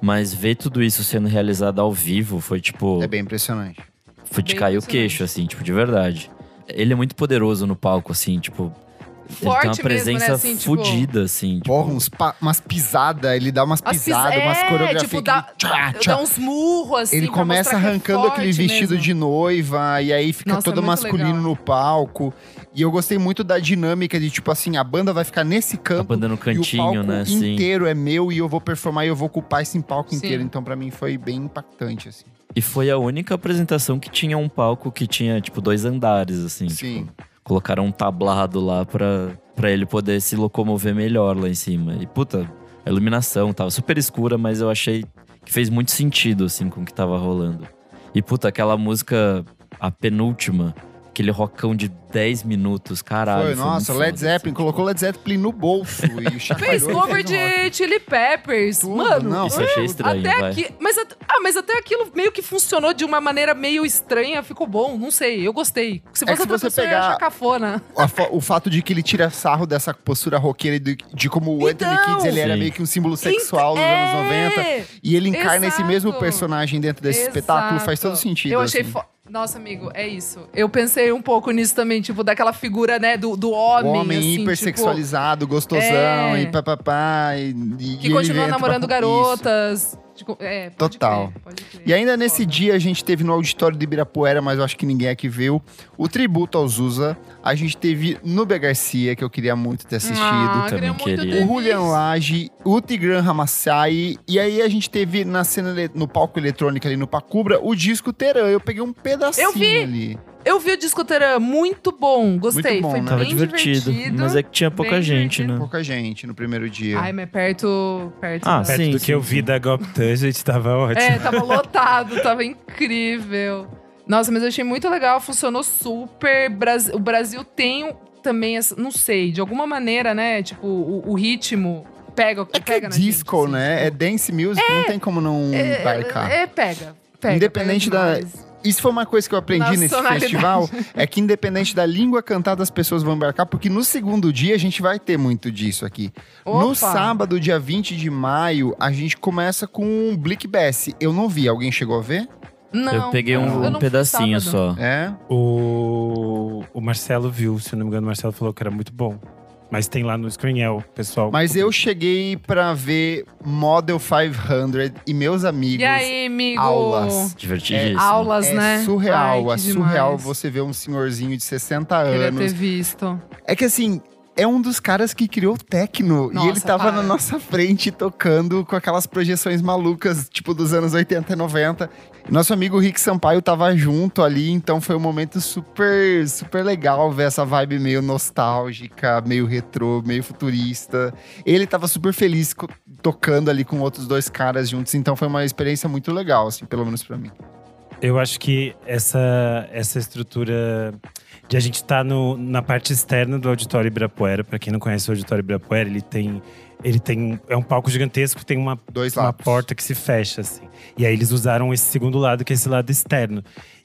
Mas ver tudo isso sendo realizado ao vivo foi, tipo. É bem impressionante. Foi de Bem cair o queixo, assim, tipo, de verdade. Ele é muito poderoso no palco, assim, tipo. Ele tem uma forte mesmo, presença né? Assim, tipo, fodida, assim. Tipo, Porra, uns pa- umas pisadas, ele dá umas as pisadas, pisa- umas é, coreografias. tipo, dá, ele tchá, dá tchá. uns murros, assim, Ele pra começa é arrancando aquele forte vestido mesmo. de noiva, e aí fica Nossa, é todo muito masculino legal. no palco. E eu gostei muito da dinâmica de, tipo assim, a banda vai ficar nesse a canto. banda no e o cantinho, palco né? Assim. inteiro é meu e eu vou performar e eu vou ocupar esse palco Sim. inteiro. Então, pra mim, foi bem impactante, assim. E foi a única apresentação que tinha um palco que tinha, tipo, dois andares, assim. Sim. Tipo, colocaram um tablado lá pra, pra ele poder se locomover melhor lá em cima. E, puta, a iluminação tava super escura, mas eu achei que fez muito sentido, assim, com o que tava rolando. E, puta, aquela música, a penúltima, aquele rockão de 10 minutos, caralho. foi, nossa, muito Led foda, Zeppelin assim, colocou Led Zeppelin no bolso e. Fez cover um de Chili Peppers. Tudo, Mano, não, Isso eu achei estranho, até vai. aqui, mas, ah, mas até aquilo meio que funcionou de uma maneira meio estranha, ficou bom, não sei, eu gostei. Se É fosse se outra você pessoa, pegar- cafona. O fato de que ele tira sarro dessa postura roqueira e de, de como o Anthony Então! Kids ele era Sim. meio que um símbolo sexual dos anos 90. É, E ele encarna esse Exato. mesmo personagem dentro desse Exato. espetáculo, faz todo sentido. Eu achei assim. Nossa, amigo, é isso. Eu pensei um pouco nisso também, tipo, daquela figura, né, do, do O homem, homem assim, hipersexualizado, gostosão É. e papapá. E, e tipo, que continua namorando garotas. Tipo, é, pode Total. crer, pode crer. E ainda nesse Foda. dia a gente teve no auditório de Ibirapuera, mas eu acho que ninguém aqui viu, o tributo ao Zusa. A gente teve Nubia Garcia, que eu queria muito ter assistido. Ah, também queria o Julian. Lage, o Tigran Ramassai. E aí a gente teve na cena no palco eletrônico ali no Pacubra o disco Teran. Eu peguei um pedacinho Eu vi! ali. Eu vi o disco Teran, muito bom, gostei. Muito bom, Foi né? Tava bem divertido, Mas é que tinha pouca bem gente, divertido. né? Pouca gente no primeiro dia. Ai, mas perto. perto Ah, Perto Sim, do sim, que eu sim. vi da Goptan, gente, tava ótimo. É, tava lotado, tava incrível. Nossa, mas eu achei muito legal, funcionou super. O Brasil tem também, essa- não sei, de alguma maneira, né? Tipo, o, o ritmo pega, é que pega é na gente, disco, assim, né? É tipo, dance music, não tem como não é, embarcar. é, pega, pega. Independente pega da-. Isso foi uma coisa que eu aprendi nesse festival, é que independente da língua cantada, as pessoas vão embarcar, porque no segundo dia a gente vai ter muito disso aqui. No Opa! sábado, dia 20 de maio, a gente começa com um Blick Bass. Eu não vi, alguém chegou a ver? Não, eu peguei um, eu um pedacinho só. É? O, o Marcelo viu, se eu não me engano, o Marcelo falou que era muito bom. Mas tem lá no Screenel, pessoal. Mas eu cheguei pra ver Model 500 e meus amigos. E aí, amigo? aulas. Divertidíssimo. Aulas, É né? surreal, Ai, é surreal demais. você ver um senhorzinho de 60 Queria anos. ter visto. É que assim, é um dos caras que criou o techno. e ele Nossa, tava para. na nossa frente tocando com aquelas projeções malucas, tipo dos anos 80 e 90. Nosso amigo Rick Sampaio tava junto ali, então foi um momento super, super legal ver essa vibe meio nostálgica, meio retrô, meio futurista. Ele tava super feliz tocando ali com outros dois caras juntos, então foi uma experiência muito legal, assim, pelo menos pra mim. Eu acho que essa, essa estrutura de a gente estar na parte externa do Auditório Ibirapuera, para quem não conhece o Auditório Ibirapuera, ele tem. Ele tem. É um palco gigantesco, tem uma, Dois uma lados. porta que se fecha, assim. E aí eles usaram esse segundo lado, que é esse lado externo.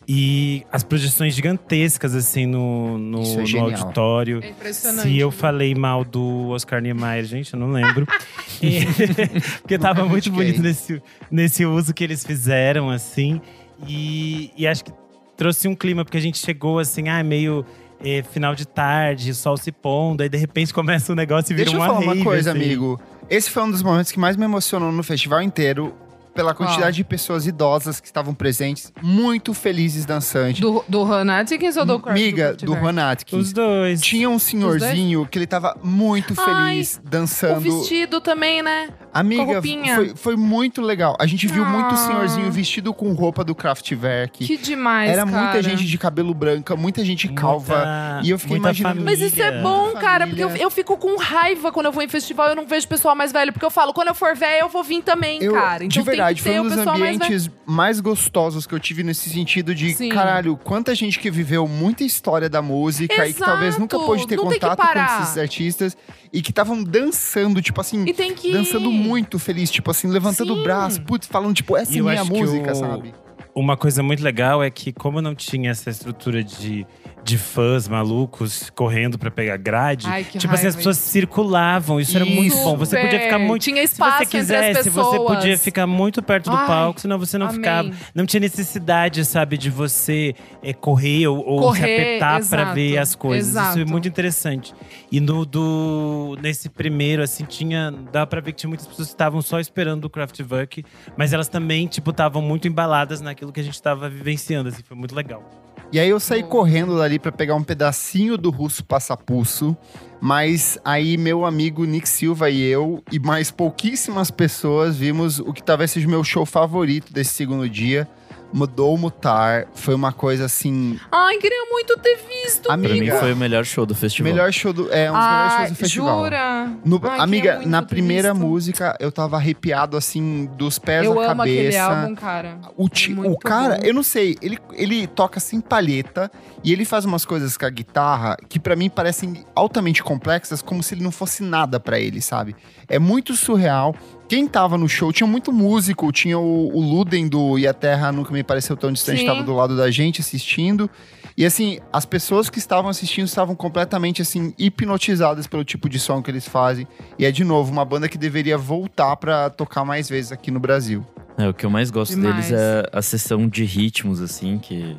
E as projeções gigantescas, assim, no, no, Isso é no genial. É auditório. impressionante. Se eu falei mal do Oscar Niemeyer, gente, eu não lembro. [LAUGHS] E- [LAUGHS] Porque tava muito bonito nesse, nesse uso que eles fizeram, assim. E, e acho que trouxe um clima, porque a gente chegou assim, ah, meio eh, final de tarde, sol se pondo, aí de repente começa o negócio e vira Deixa eu uma falar uma rave, coisa, assim. amigo. Esse foi um dos momentos que mais me emocionou no festival inteiro. Pela quantidade de pessoas idosas que estavam presentes, muito felizes dançantes. Do, do Han Atkins ou do Kurt- Miga, Kurt do? Juan Atkins. Os dois. Tinha um senhorzinho que ele tava muito Ai, feliz O dançando. vestido também, né? Amiga, roupinha. foi, foi muito legal. A gente viu muito Ah. senhorzinho vestido com roupa do Kraftwerk. Que demais, Era cara. muita gente de cabelo branca, muita gente calva. Muita- E eu fiquei imaginando- Mas isso é família. bom, cara, porque eu, Família. eu fico com raiva quando eu vou em festival e eu não vejo pessoal mais velho. Porque eu falo, quando eu for velho, eu vou vir também, Eu, cara. Então de verdade, ter foi um dos mais velho. ambientes mais, gostosos que eu tive nesse sentido de, Sim. caralho, quanta gente que viveu muita história da música e que talvez nunca Exato, pôde ter não contato com esses artistas e que estavam dançando, tipo assim, E tem que. dançando muito feliz, tipo assim, levantando Sim. o braço, putz, falando, tipo, essa E é minha música, o- sabe? uma coisa muito legal é que, como não tinha essa estrutura de, de fãs malucos correndo pra pegar grade, Ai, que tipo assim, as raiva pessoas circulavam. Isso, era muito Isso. bom. Você podia ficar Super. muito. Tinha Se espaço você entre as quisesse, você podia ficar muito perto do Ai, palco, senão você não ficava. Não tinha necessidade, sabe, de você é, correr ou, ou se Correr, apertar pra exato, ver as coisas. Isso é exato. muito interessante. E no do nesse primeiro, assim, tinha. Dá pra ver que tinha muitas pessoas que estavam só esperando o Kraftwerk, mas elas também, tipo, estavam muito embaladas naquilo que a gente tava vivenciando, assim, foi muito legal. E aí eu saí correndo dali pra pegar um pedacinho do russo passapulso, mas aí meu amigo Nick Silva e eu e mais pouquíssimas pessoas vimos o que talvez seja o meu show favorito desse segundo dia. Mudou mutar, foi uma coisa assim, Ai, queria muito ter visto. Pra mim amiga. foi o melhor show do festival. melhor show do, é um dos melhores shows do festival. Jura? No- Ai, amiga, na primeira visto. música eu tava arrepiado assim dos pés Eu à amo aquele cabeça. álbum, cara. O, É ti- muito o cara, bom. eu não sei, ele, ele toca sem palheta e ele faz umas coisas com a guitarra que pra mim parecem altamente complexas, como se ele não fosse nada pra ele, sabe? É muito surreal. Quem tava no show tinha muito músico, tinha o, o Luden do E a Terra Nunca Me Pareceu Tão Distante, Sim. tava do lado da gente assistindo. E assim, as pessoas que estavam assistindo estavam completamente assim hipnotizadas pelo tipo de som que eles fazem. E é de novo uma banda que deveria voltar pra tocar mais vezes aqui no Brasil. É, o que eu mais gosto Demais. deles é a sessão de ritmos, assim, que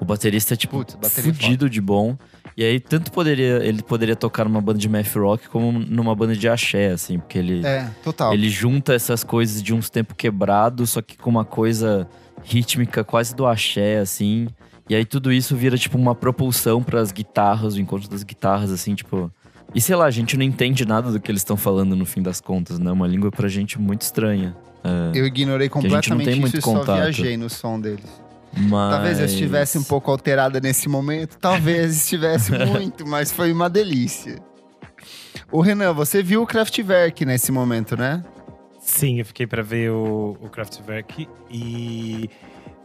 o baterista é, tipo, Putz, bateria fudido de bom. E aí, tanto poderia ele poderia tocar numa banda de math rock como numa banda de axé, assim, porque ele, É, total. ele junta essas coisas de uns tempos quebrados, só que com uma coisa rítmica quase do axé, assim. E aí tudo isso vira, tipo, uma propulsão pras guitarras, o encontro das guitarras, assim, tipo. E sei lá, a gente não entende nada do que eles estão falando no fim das contas, né? Uma língua pra gente muito estranha. É, Eu ignorei completamente isso e só viajei no som deles. Mas... Talvez eu estivesse um pouco alterada nesse momento, talvez estivesse [LAUGHS] muito, mas foi uma delícia. O Renan, você viu o Kraftwerk nesse momento, né? Sim, eu fiquei pra ver o, o Kraftwerk e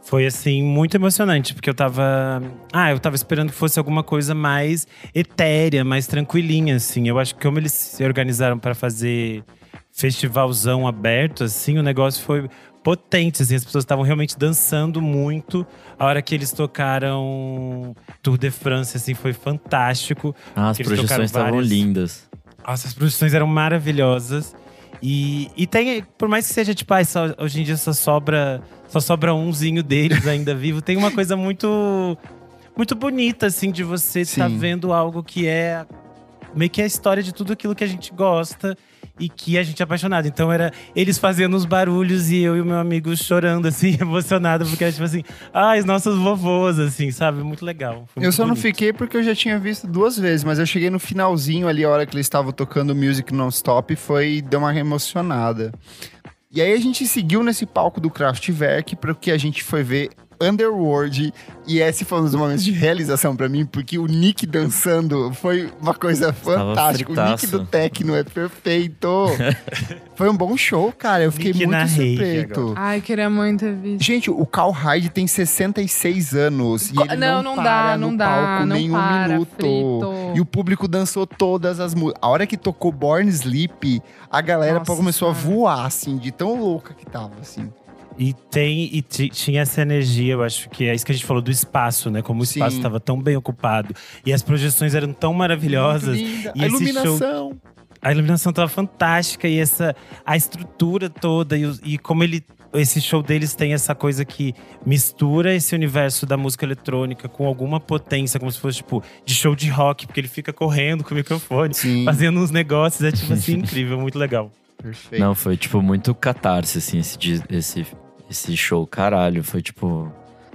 foi assim muito emocionante, porque eu tava, ah, eu tava esperando que fosse alguma coisa mais etérea, mais tranquilinha assim. Eu acho que como eles se organizaram pra fazer festivalzão aberto assim, o negócio foi potente, assim, as pessoas estavam realmente dançando muito. A hora que eles tocaram Tour de France, assim, foi fantástico. Ah, as projeções estavam várias- lindas. Nossa, as produções eram maravilhosas. E, e tem, por mais que seja, tipo, ai, só- hoje em dia só sobra, só sobra umzinho deles ainda [LAUGHS] vivo, tem uma coisa muito muito bonita, assim, de você estar Sim. vendo algo que é meio que a história de tudo aquilo que a gente gosta e que a gente é apaixonado. Então era eles fazendo os barulhos e eu e o meu amigo chorando, assim, [LAUGHS] emocionado, porque era tipo assim, ai, os nossos vovôs, assim, sabe? Muito legal. Eu só não bonito. fiquei porque eu já tinha visto duas vezes, mas eu cheguei no finalzinho ali, a hora que eles estavam tocando Music Non-Stop, e foi, deu uma emocionada. E aí a gente seguiu nesse palco do Kraftwerk, porque a gente foi ver Underworld, e esse foi um dos momentos de realização pra mim, porque o Nick dançando foi uma coisa fantástica. O Nick do Tecno é perfeito. [LAUGHS] foi um bom show, cara. Eu fiquei Nick muito surpreso. Ai, queria muito ter visto. Gente, o Carl Hyde tem 66 anos. E ele não, não, não para dá, no não dá, palco não nenhum para, minuto. frito. E o público dançou todas as músicas. A hora que tocou Born Sleep, a galera Nossa começou a Senhora. voar, assim, de tão louca que tava, assim. E tem e ti- tinha essa energia, eu acho que é isso que a gente falou do espaço, né? Como o espaço estava tão bem ocupado e as projeções eram tão maravilhosas. Muito linda. E a esse iluminação. A iluminação tava fantástica e essa a estrutura toda e, e como ele esse show deles tem essa coisa que mistura esse universo da música eletrônica com alguma potência, como se fosse tipo de show de rock, porque ele fica correndo com o microfone, Sim, fazendo uns negócios, é tipo assim [LAUGHS] incrível, muito legal. perfeito. Não, foi tipo muito catarse, assim, esse, esse, esse show. Caralho, foi tipo.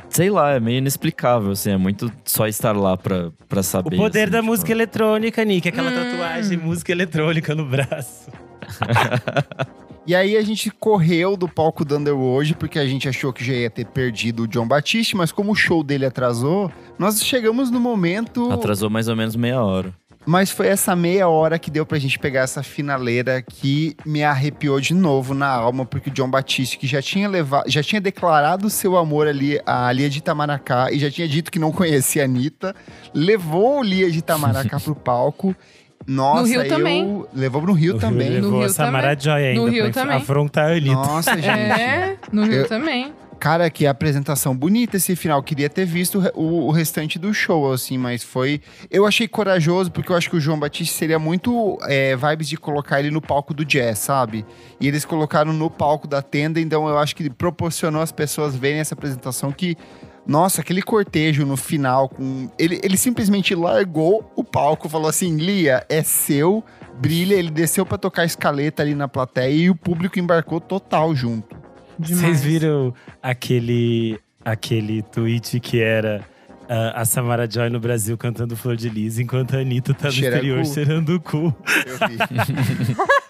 Sei lá, é meio inexplicável, assim. É muito só estar lá pra, pra O saber. poder assim, da tipo. música eletrônica, Nick, aquela Hum. tatuagem música eletrônica no braço. [LAUGHS] E aí a gente correu do palco do Underworld, porque a gente achou que já ia ter perdido o John Batiste, mas como o show dele atrasou, nós chegamos no momento. Atrasou mais ou menos meia hora. Mas foi essa meia hora que deu pra gente pegar essa finaleira que me arrepiou de novo na alma, porque o John Batiste, que já tinha levado, já tinha declarado seu amor ali a Lia de Itamaracá e já tinha dito que não conhecia a Anitta, levou o Lia de Itamaracá pro palco. Nossa, No Rio eu também. levou no Rio O também. Rio levou No a Rio Samara Joy ainda No Rio pra também. afrontar a Anitta. Nossa, [LAUGHS] gente. É, no Rio Eu- também. Cara, que apresentação bonita esse final. Queria ter visto o o, restante do show, assim, mas foi. Eu achei corajoso, porque eu acho que o João Batista seria muito é, vibes de colocar ele no palco do jazz, sabe? E eles colocaram no palco da tenda, então eu acho que proporcionou as pessoas verem essa apresentação que. Nossa, aquele cortejo no final, com. Ele, ele simplesmente largou o palco, falou assim: Lia, é seu, brilha. Ele desceu pra tocar a escaleta ali na plateia e o público embarcou total junto. Demais. Vocês viram aquele, aquele tweet que era ah, a Samara Joy no Brasil cantando Flor de Lis, enquanto a Anitta tá no Cheira exterior cu. cheirando o cu. Eu vi. [LAUGHS]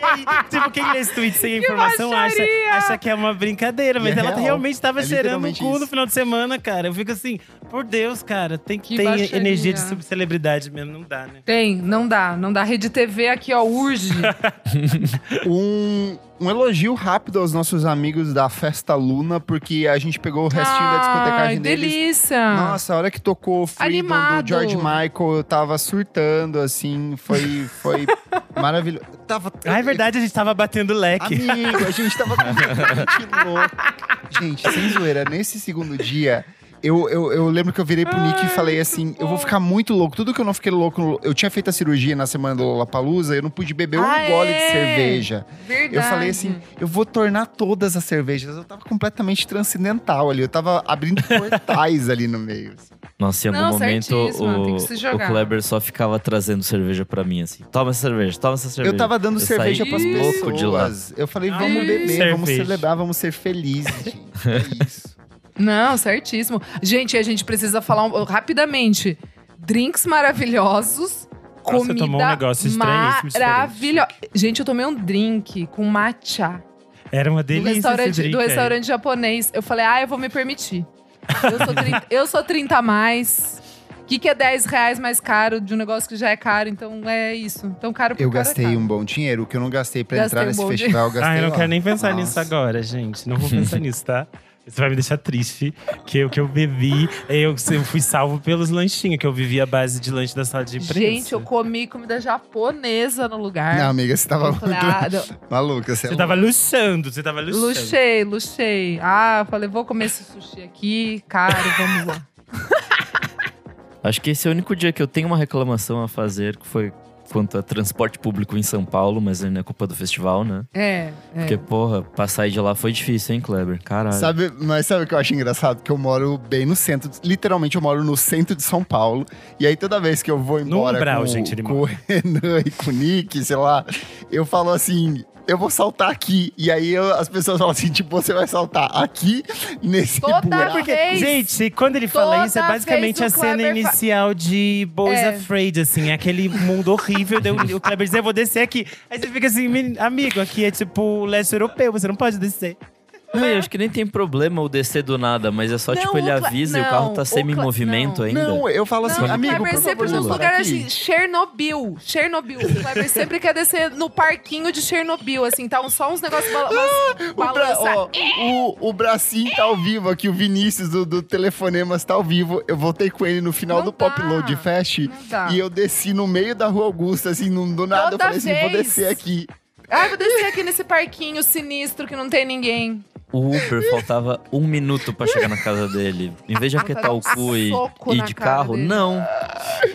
E aí, tipo, quem lê esse tweet sem informação acha, acha que é uma brincadeira, mas é ela real. realmente tava É cheirando o cu no isso. final de semana, cara. Eu fico assim, por Deus, cara, tem que Que ter baixaria. energia de subcelebridade mesmo, não dá, né? Tem, não dá. Não dá. Rede TV aqui, ó, urge. [LAUGHS] um, um elogio rápido aos nossos amigos da Festa Luna, porque a gente pegou o restinho da discotecagem deles. delícia. Nossa, a hora que tocou o Freedom Animado. do George Michael, eu tava surtando, assim, foi, foi [LAUGHS] maravilhoso. Tava, Ah, é verdade, a gente tava batendo leque. Amigo, a gente tava completamente [LAUGHS] louco. Gente, sem zoeira, nesse segundo dia, eu, eu, eu lembro que eu virei pro Nick e falei assim: eu vou ficar muito louco. Tudo que eu não fiquei louco, eu tinha feito a cirurgia na semana do Lollapalooza, eu não pude beber um Ah, gole de é? cerveja. Verdade. Eu falei assim, eu vou tornar todas as cervejas. Eu tava completamente transcendental ali. Eu tava abrindo portais ali no meio. assim. Nossa, em algum Não, momento o, o. Kleber só ficava trazendo cerveja pra mim, assim. Toma essa cerveja, toma essa cerveja. Eu tava dando Eu cerveja pras louco de lá. pessoas. Eu falei, Ai, vamos beber, vamos cerveja. celebrar, vamos ser felizes, gente. É isso. Não, certíssimo. Gente, a gente precisa falar um- rapidamente. Drinks maravilhosos. Nossa, comida tomou um negócio maravilhosa. Gente, eu tomei um drink com matcha. Era uma Do delícia restaurante, esse drink do aí. restaurante japonês. Eu falei, ah, eu vou me permitir. Eu sou 30, [LAUGHS] eu sou 30 a mais. O que, que é 10 reais mais caro de um negócio que já é caro? Então é isso. Então caro por Eu é gastei caro. um bom dinheiro. O que eu não gastei pra Gastei entrar um nesse festival, eu gastei [LAUGHS] Ah, eu não lá. quero nem pensar nisso Nossa. agora, gente. Não vou [LAUGHS] pensar nisso, tá? Isso vai me deixar triste. Que o que eu bebi, eu, eu fui salvo pelos lanchinhos, que eu vivi à base de lanche da sala de imprensa. Gente, eu comi comida japonesa no lugar. Não, amiga, você tava ah, não. [LAUGHS] maluca. Você, é Você tava luxando, você tava luxando. Luxei, luxei. Ah, eu falei, vou comer esse sushi aqui, caro, vamos lá. [LAUGHS] Acho que esse é o único dia que eu tenho uma reclamação a fazer, que foi quanto a transporte público em São Paulo, mas não é culpa do festival, né? É, é. Porque, porra, pra sair de lá foi difícil, hein, Kleber? Caralho. Sabe, mas sabe o que eu acho engraçado? Que eu moro bem no centro, literalmente eu moro no centro de São Paulo. E aí toda vez que eu vou embora umbral, com, gente, com o. Renan e com o Nick, sei lá, eu falo assim, eu vou saltar aqui. E aí eu- as pessoas falam assim, tipo, você vai saltar aqui, nesse Toda buraco. vez. Fez. Gente, quando ele fala Toda isso, é basicamente a vez cena Kleber fa- inicial de Boys É. Afraid, assim. Aquele mundo horrível. o Kleber diz, eu vou descer aqui. Aí você fica assim, "Menino, amigo, aqui é tipo o leste europeu, você não pode descer. Não, eu acho que nem tem problema o descer do nada, mas é só, Não, tipo, ele avisa e o carro tá semi-movimento ainda. Não, eu falo assim, Não, amigo, por sempre favor, nos lugares assim, Chernobyl, Chernobyl. O Kleber sempre quer descer no parquinho de Chernobyl, assim, tá só uns negócios bala umas O, bra balança. ó, o, o bracinho tá ao vivo aqui, o Vinícius do, do Telefonemas tá ao vivo. Eu voltei com ele no final Não do Pop dá. Load Fest e eu desci no meio da Rua Augusta, assim, do nada. Toda eu falei assim, vou vez. descer aqui. Ai, vou descer aqui nesse parquinho sinistro que não tem ninguém. O Uber faltava um minuto pra chegar na casa dele. Em vez de apertar o cu e ir de carro, dele. não.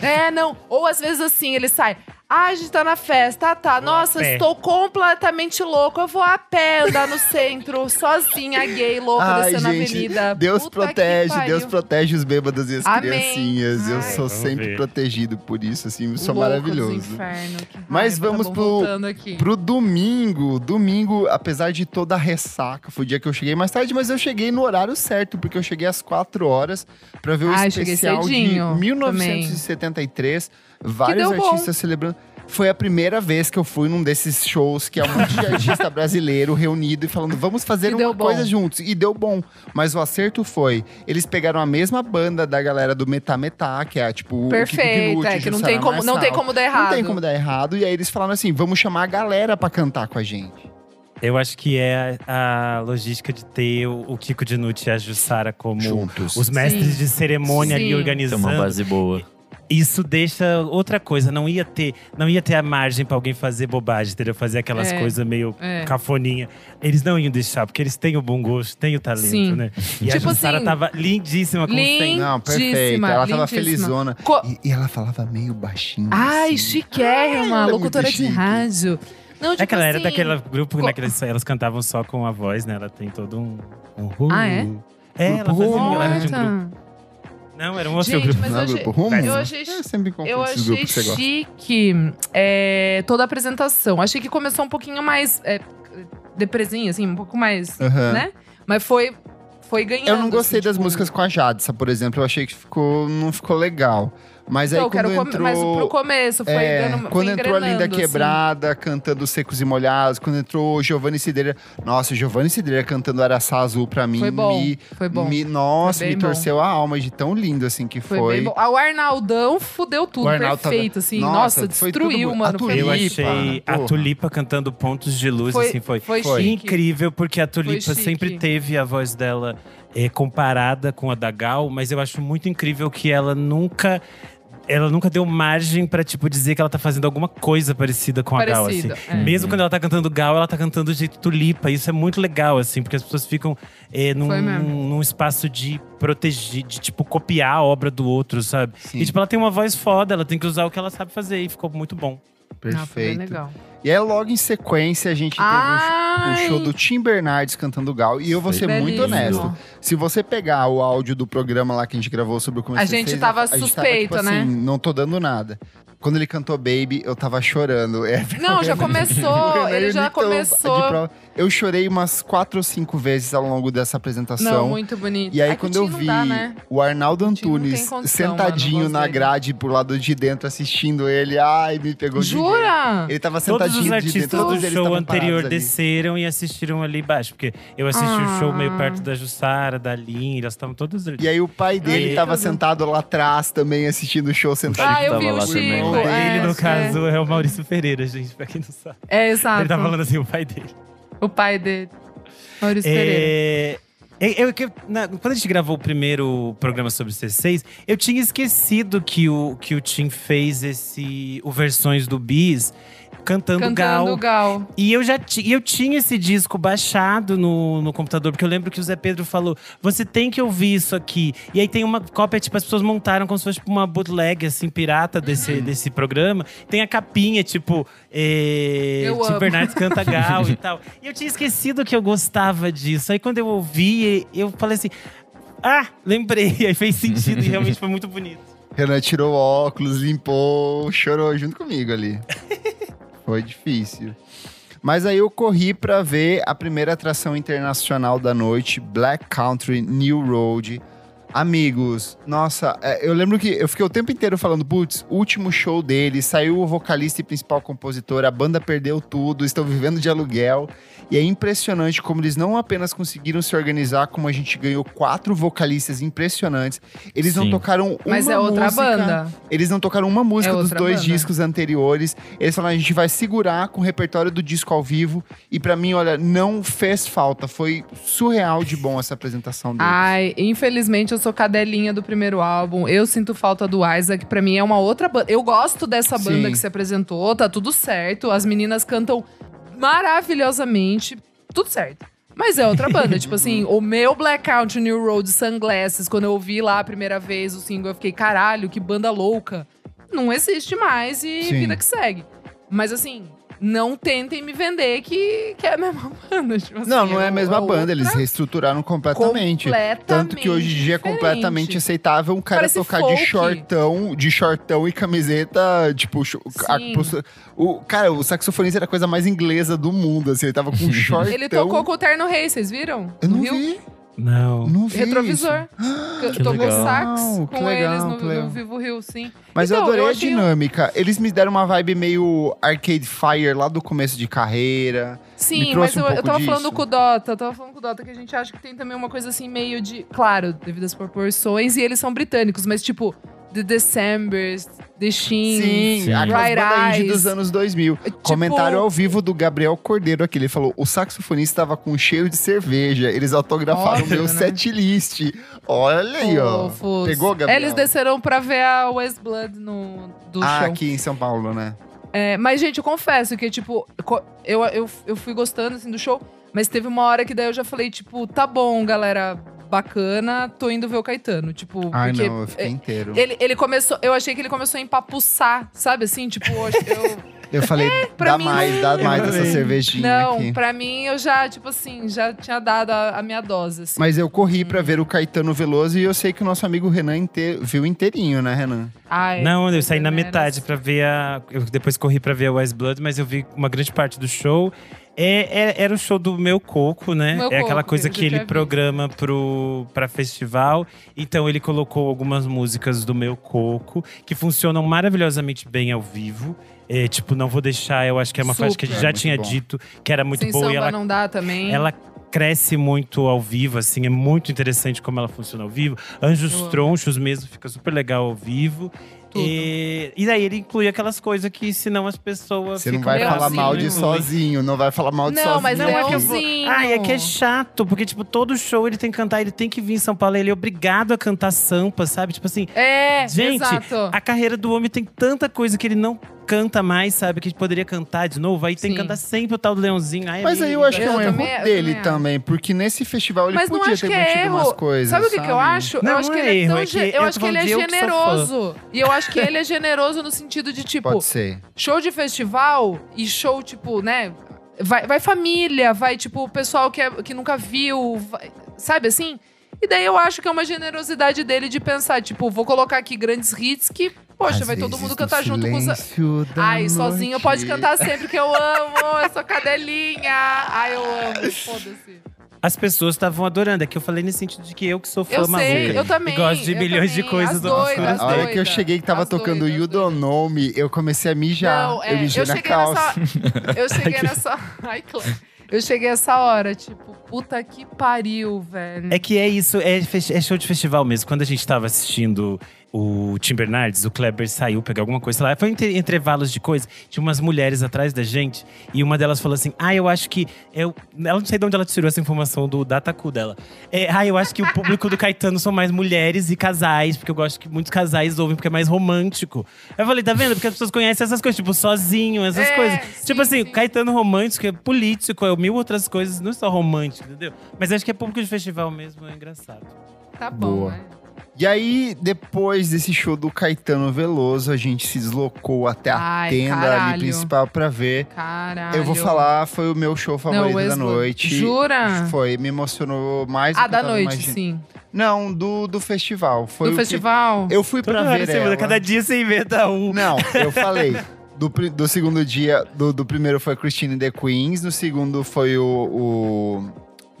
É, não. Ou às vezes assim, ele sai. Ah, a gente tá na festa. Ah, tá. Nossa, estou completamente louco. Eu vou a pé andar no centro, [LAUGHS] sozinha, gay, louca, Ai, descendo a gente, avenida. Deus Puta protege. Deus protege os bêbados e as Amém. criancinhas. Eu Ai. sou Vamos sempre ver. protegido por isso, assim, eu sou Louco dos maravilhoso. inferno, Mas raiva. Tá vamos bom, pro-. Pro domingo, domingo, apesar de toda a ressaca, foi o dia que eu cheguei mais tarde, mas eu cheguei no horário certo, porque eu cheguei às 4 horas pra ver o Ai, especial de cedinho 1973. Vários deu bom. artistas celebrando. Foi a primeira vez que eu fui num desses shows que é um monte de [LAUGHS] artista brasileiro reunido e falando, vamos fazer E uma bom. coisa juntos. E deu bom. Mas o acerto foi, eles pegaram a mesma banda da galera do Metá Metá, que é tipo o Perfeito, Kinucci, é que não tem, como, não tem como dar errado. Não tem como dar errado. E aí eles falaram assim: vamos chamar a galera pra cantar com a gente. Eu acho que é a logística de ter o, o Kiko Dinucci e a Jussara como Juntos. os mestres Sim. de cerimônia ali Sim. Tem organizando. uma base boa. Isso deixa outra coisa. Não ia ter, não ia ter a margem pra alguém fazer bobagem, entendeu? Fazer aquelas É. coisas meio É. cafoninha. Eles não iam deixar, porque eles têm o bom gosto, têm o talento, Sim. né? E a Tipo Jussara assim, tava lindíssima com o lin- Não, perfeita. Lindíssima, Ela tava lindíssima. felizona. Co- E, e ela falava meio baixinho. Ai, assim. chiquérrima, ela é locutora de rádio. Não, tipo É que ela era assim, daquele grupo co- naqueles, elas cantavam só com a voz, né? Ela tem todo um. um. Ah, é? É, ela fazia ela era de um grupo. Não, era um outro Gente, grupo. mas Não é eu grupo Rumo? eu achei- É sempre Eu esses achei chique é, toda a apresentação. Achei que começou um pouquinho mais é, depresinha, assim, um pouco mais, Aham. né? Mas foi, foi ganhando. Eu não gostei assim, das tipo, músicas com a Jadsa, por exemplo. Eu achei que ficou, não ficou legal. Mas aí Então, eu quero quando entrou... Mas pro começo foi É, dando, quando foi entrou a Linda assim. Quebrada cantando Secos e Molhados, quando entrou o Giovanni Cidreira. Nossa, Giovanni Cidreira cantando Araçá Azul pra mim. Foi bom, Me, foi bom. me- nossa, Foi me bem bom. torceu a alma de tão lindo assim que Foi, foi. bem bom. Ah, o Arnaldão fudeu tudo, O Arnaldo tava- perfeito, assim. Nossa, Nossa, destruiu, tudo- mano. a Foi, Eu Tulipa, achei a porra. Tulipa cantando pontos de luz, foi, assim, foi, foi incrível, porque a Tulipa sempre teve a voz dela é, comparada com a da Gal, mas eu acho muito incrível que ela nunca. Ela nunca deu margem pra, tipo, dizer que ela tá fazendo alguma coisa parecida com a Gal, assim. É. Mesmo quando ela tá cantando Gal, ela tá cantando do jeito Tulipa. Isso é muito legal, assim, porque as pessoas ficam é, num, Foi mesmo. num espaço de proteger, de, tipo, copiar a obra do outro, sabe? Sim. E, tipo, ela tem uma voz foda, ela tem que usar o que ela sabe fazer e ficou muito bom. Ah, foi bem Perfeito. legal. E aí, logo em sequência, a gente teve o show do Tim Bernardes cantando Gal. E eu vou ser muito honesto. Se você pegar o áudio do programa lá que a gente gravou sobre o começo A gente vocês, tava a gente suspeito, tipo né? assim, não tô dando nada. Quando ele cantou Baby, eu tava chorando. É, [LAUGHS] Não, já começou, [LAUGHS] ele já começou. de. Eu chorei umas quatro ou cinco vezes ao longo dessa apresentação. Não, muito bonito. E aí, É quando eu vi dá, né? o Arnaldo Antunes condição, sentadinho mano, na grade pro lado de dentro, assistindo ele, ai, me pegou de jeito. Jura? Ele tava Todos sentadinho os de artistas dentro, todos do show anterior desceram e assistiram ali embaixo. Porque eu assisti o show Ah. meio perto da Jussara, da Lin, elas estavam todas ali. E aí o pai dele Ai, tava sentado lá atrás também, assistindo o show sentado. Ah, eu vi o lá Chico. Também. O pai é, dele, no é. caso, é. o Maurício Pereira, gente, pra quem não sabe. É, exato. Ele tá falando assim, o pai dele. O pai dele. Maurício Pereira. É, eu- eu- que- na- quando a gente gravou o primeiro programa sobre C6, eu tinha esquecido que o, que o Tim fez esse. O versões do Bis cantando, Cantando Gal. Gal. E eu já ti- eu tinha esse disco baixado no, no computador, porque eu lembro que o Zé Pedro falou: você tem que ouvir isso aqui. E aí tem uma cópia, tipo, as pessoas montaram como se fosse tipo, uma bootleg, assim, pirata desse, Uhum. desse programa. Tem a capinha, tipo, é, Eu Tim amo. Bernardes canta Gal e [LAUGHS] tal. E eu tinha esquecido que eu gostava disso. Aí quando eu ouvi, eu falei assim: ah, lembrei. [LAUGHS] Aí fez sentido e realmente foi muito bonito. Renan tirou o óculos, limpou, chorou junto comigo ali. [LAUGHS] Foi difícil. Mas aí eu corri pra ver a primeira atração internacional da noite, Black Country New Road. Amigos, nossa, é, eu lembro que eu fiquei o tempo inteiro falando, putz, último show dele, saiu o vocalista e principal compositor, a banda perdeu tudo, estão vivendo de aluguel. E é impressionante como eles não apenas conseguiram se organizar, como a gente ganhou quatro vocalistas impressionantes. Eles não Sim. tocaram uma Mas é outra música banda. eles não tocaram uma música É dos dois banda. discos anteriores. Eles falaram, a gente vai segurar com o repertório do disco ao vivo. E pra mim, olha, não fez falta. Foi surreal de bom essa apresentação deles. Ai, infelizmente eu sou cadelinha do primeiro álbum. Eu sinto falta do Isaac. Pra mim é uma outra banda. Eu gosto dessa banda Sim. que se apresentou, tá tudo certo. As meninas cantam maravilhosamente, tudo certo. Mas é outra banda. tipo assim, [LAUGHS] o meu Blackout New Road Sunglasses, quando eu ouvi lá a primeira vez o single, eu fiquei, caralho, que banda louca. Não existe mais e Sim. vida que segue. Mas assim, não tentem me vender que, que é a mesma [LAUGHS] banda. Tipo assim, não, não é a mesma outra banda. Eles reestrutuuraram completamente. Tanto que hoje em dia é completamente aceitável um cara Parece tocar folk. de shortão, de shortão e camiseta, tipo, a- o cara, o saxofonista era a coisa mais inglesa do mundo, assim, ele tava com [LAUGHS] shortão. Ele tocou com o Terno Rei, vocês viram? Eu não No Rio? Não. não vi Retrovisor. isso. [GASPS] C- Tocou legal. sax Que com legal, eles no, que legal. no Vivo Rio, sim. Mas eu Então, adorei eu a dinâmica. Eles me deram uma vibe meio Arcade Fire lá do começo de carreira. Sim, mas um eu, eu tava disso. falando com o Dota, eu tava falando com o Dota que a gente acha que tem também uma coisa assim meio de. Claro, devido às proporções, e eles são britânicos, mas tipo. The Decembers, The Sheen. Sim, Sim. aquelas indie Eyes. dos anos 2000. Tipo- Comentário ao vivo do Gabriel Cordeiro aqui. Ele falou: o saxofonista estava com cheiro de cerveja. Eles autografaram Óbvio, meu né? set list. Olha aí, ó. Fofos. Pegou, Gabriel? Eles desceram pra ver a West Blood no, do ah, show. aqui em São Paulo, né? É, mas, gente, eu confesso que, tipo, eu, eu, eu fui gostando, assim, do show. Mas teve uma hora que daí eu já falei, tipo, tá bom, galera, bacana, tô indo ver o Caetano. Tipo, Ai, porque não, eu fiquei inteiro. ele, ele começou, eu achei que ele começou a empapuçar, sabe assim? Tipo, eu, Eu falei, pra dá mim mais, dá mais Eu essa cervejinha não, aqui. pra mim eu já, tipo assim, já tinha dado a, a minha dose, assim. Mas eu corri pra ver o Caetano Veloso e eu sei que o nosso amigo Renan inte- viu inteirinho, né, Renan? Ai, Não, eu saí na metade pra ver a. Eu depois corri pra ver a West Blood, mas eu vi uma grande parte do show. É, é- era o show do meu coco, né? Meu é aquela Coco, coisa que ele programa pro, pra festival. Então ele colocou algumas músicas do meu coco que funcionam maravilhosamente bem ao vivo. É, tipo, não vou deixar, eu acho que é uma faixa que a gente Super. já Muito tinha bom. dito que era muito Sem boa samba e ela não dá também. ela cresce muito ao vivo, assim, é muito interessante como ela funciona ao vivo. Anjos Eu amo. tronchos mesmo, fica super legal ao vivo. Tudo. E, e daí ele inclui aquelas coisas que senão as pessoas Você não vai falar mal de Leãozinho. sozinho, não vai falar mal de Não, sozinho. mas Não é que eu vou-. Ah, é que é chato, porque, tipo, todo show ele tem que cantar, ele tem que vir em São Paulo, ele é obrigado a cantar sampa, sabe? Tipo assim, É, Gente, exato. a carreira do homem tem tanta coisa que ele não canta mais, sabe? Que a gente poderia cantar de novo. Aí tem que Sim. cantar sempre o tal do Leãozinho. Ai, Mas aí eu acho que é um Eu erro também- eu dele também também, porque nesse festival ele Mas não podia acho ter que é mantido erro. umas coisas. Sabe o que, que eu acho? Não, eu acho não que é ele é erro, tão é que ge- eu eu tô acho que ele é falando de eu que sou generoso. E eu acho que ele é [LAUGHS] generoso no sentido de, tipo, Pode ser. show de festival e show, tipo, né? Vai, vai família, vai, tipo, o pessoal que, é- que nunca viu, vai- sabe assim? E daí eu acho que é uma generosidade dele de pensar, tipo, vou colocar aqui grandes hits que, poxa, Às vai todo mundo cantar junto com os. Ai, sozinho noite. pode cantar sempre, que eu amo, [LAUGHS] eu sou cadelinha. Ai, eu amo, foda-se. As pessoas estavam adorando. É que eu falei nesse sentido de que eu que sou fã Eu maluca. sei, eu também. E gosto de milhões de coisas As do as A hora que eu cheguei que tava As tocando doidas, You Don't Know Me, eu comecei a mijar. Não, é, eu mijei eu na cheguei calça. nessa. [LAUGHS] Eu cheguei [LAUGHS] nessa. Ai. Eu cheguei essa hora, tipo, puta que pariu, velho. É que é isso, é, é show de festival mesmo. Quando a gente tava assistindo o Tim Bernardes, o Kleber saiu pegar alguma coisa lá. Foi entre intervalos de coisa. Tinha umas mulheres atrás da gente. E uma delas falou assim: Ah, eu acho que. Eu, ela não sei de onde ela tirou essa informação do Dataku dela. É, ah, eu acho que o público do Caetano são mais mulheres e casais, porque eu gosto que muitos casais ouvem porque é mais romântico. Eu falei, tá vendo? Porque as pessoas conhecem essas coisas, tipo, sozinho, essas É, coisas. sim, tipo assim, sim. Caetano romântico é político, é mil outras coisas, não é só romântico, entendeu? Mas acho que é público de festival mesmo, é engraçado. Tá bom, Boa. né? E aí, depois desse show do Caetano Veloso, a gente se deslocou até a Ai, tenda ali caralho. principal pra ver. Caralho. Eu vou falar, foi o meu show favorito da Westwood. noite. Jura? Foi, me emocionou mais do Ah, que eu da noite, sim. Não, do, do festival. Foi Do o que- festival? Eu fui pra Toda hora ver você muda, ela. cada dia você inventa um. Não, eu [LAUGHS] falei. Do, do segundo dia, do, do primeiro foi Christine the Queens, no segundo foi o, o,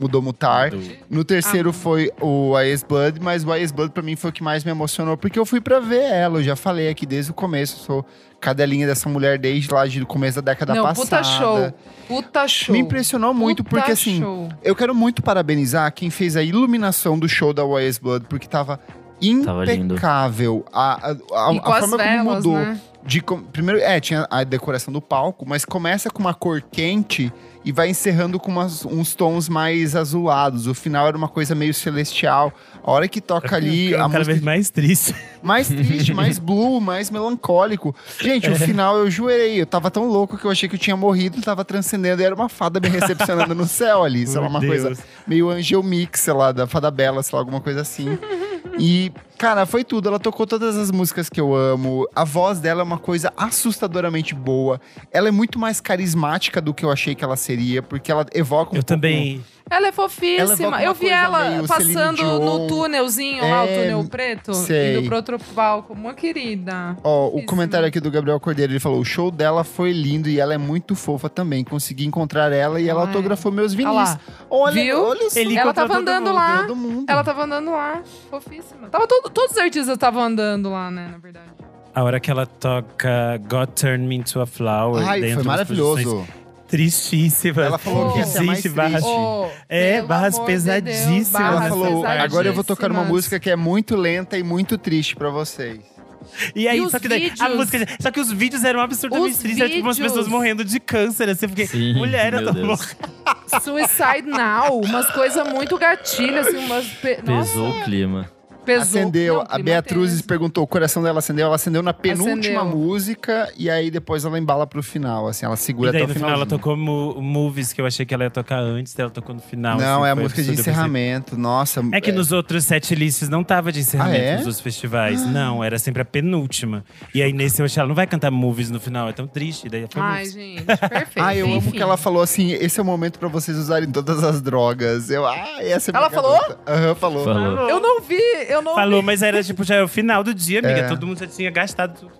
o Domutar. No terceiro Ah. foi o Ice Blood, mas o Ice Blood pra mim foi o que mais me emocionou, porque eu fui pra ver ela. Eu já falei aqui desde o começo, sou cadelinha dessa mulher desde lá do começo da década Não, passada. puta show. Puta show. Me impressionou muito, Puta porque assim, show. eu quero muito parabenizar quem fez a iluminação do show da Ice Blood, porque tava Tava lindo. impecável. A, a, a, a forma como velas, mudou. né? De, primeiro, é, tinha a decoração do palco, mas começa com uma cor quente e vai encerrando com umas- uns tons mais azulados. O final era uma coisa meio celestial. A hora que toca ali, é a cada música vez mais triste. mais triste, mais blue, mais melancólico. Gente, o final eu jurei, eu tava tão louco que eu achei que eu tinha morrido, tava transcendendo e era uma fada me recepcionando no céu ali. Sei lá, uma coisa Deus. meio Angel Mix, sei lá, da Fada Bela, sei lá, alguma coisa assim. E, cara, foi tudo. Ela tocou todas as músicas que eu amo. A voz dela é uma coisa assustadoramente boa. Ela é muito mais carismática do que eu achei que ela seria, porque ela evoca um Eu pouco- também. Ela é Ela fofíssima. uma eu vi ela passando no túnelzinho lá, o É, túnel preto, sei. indo pro outro palco. Uma querida. Ó, o Fofíssima. comentário aqui do Gabriel Cordeiro, ele falou: o show dela foi lindo e ela é muito fofa também. Consegui encontrar ela e ela Ai. autografou meus Olha vinis. lá. Olha, Viu? olha só. Ele Ela tava todo andando mundo. lá. Todo mundo. Ela tava andando lá, fofíssima. Tava todo- todos os artistas estavam andando lá, né, na verdade. A hora que ela toca God Turn Me Into a Flower. Ai, dentro foi maravilhoso. produções Tristíssimas. Ela falou que ia ser mais Existe barras-. Oh, É, barras amor de Deus, pesadíssimas. Ela barras falou: agora eu vou tocar uma pesadíssimas. música que é muito lenta e muito triste pra vocês. E aí, E só que daí, a música. Só que os vídeos eram absurdamente Os tristes. Era tipo umas pessoas morrendo de câncer. Assim, fiquei, Sim, mulher, eu tô morrendo. Suicide Now, umas coisas muito gatilhas, assim, umas. Pe... Pesou Nossa, o clima. Pesou. Acendeu. Não, a Beatriz tenso. perguntou, o coração dela acendeu. Ela acendeu na penúltima Acendeu. música e aí depois ela embala pro final, assim, ela segura E daí até o final ela tocou Movies, que eu achei que ela ia tocar antes, daí ela tocou no final. Não, assim, é a música de encerramento. Nossa. É que nos outros set lists não tava de encerramento Ah, é? dos festivais. Não, era sempre a penúltima. E aí nesse eu achei, ela não vai cantar Movies no final, é tão triste. Daí foi Ai, Movies. gente, perfeito. Ah, eu amo Enfim. que ela falou assim: esse é o momento pra vocês usarem todas as drogas. Eu, ah, essa é minha Ela falou? Aham, falou. Falou. Eu não vi, eu não Falou, mas era tipo, já era o final do dia, amiga. É. Todo mundo já tinha gastado tudo.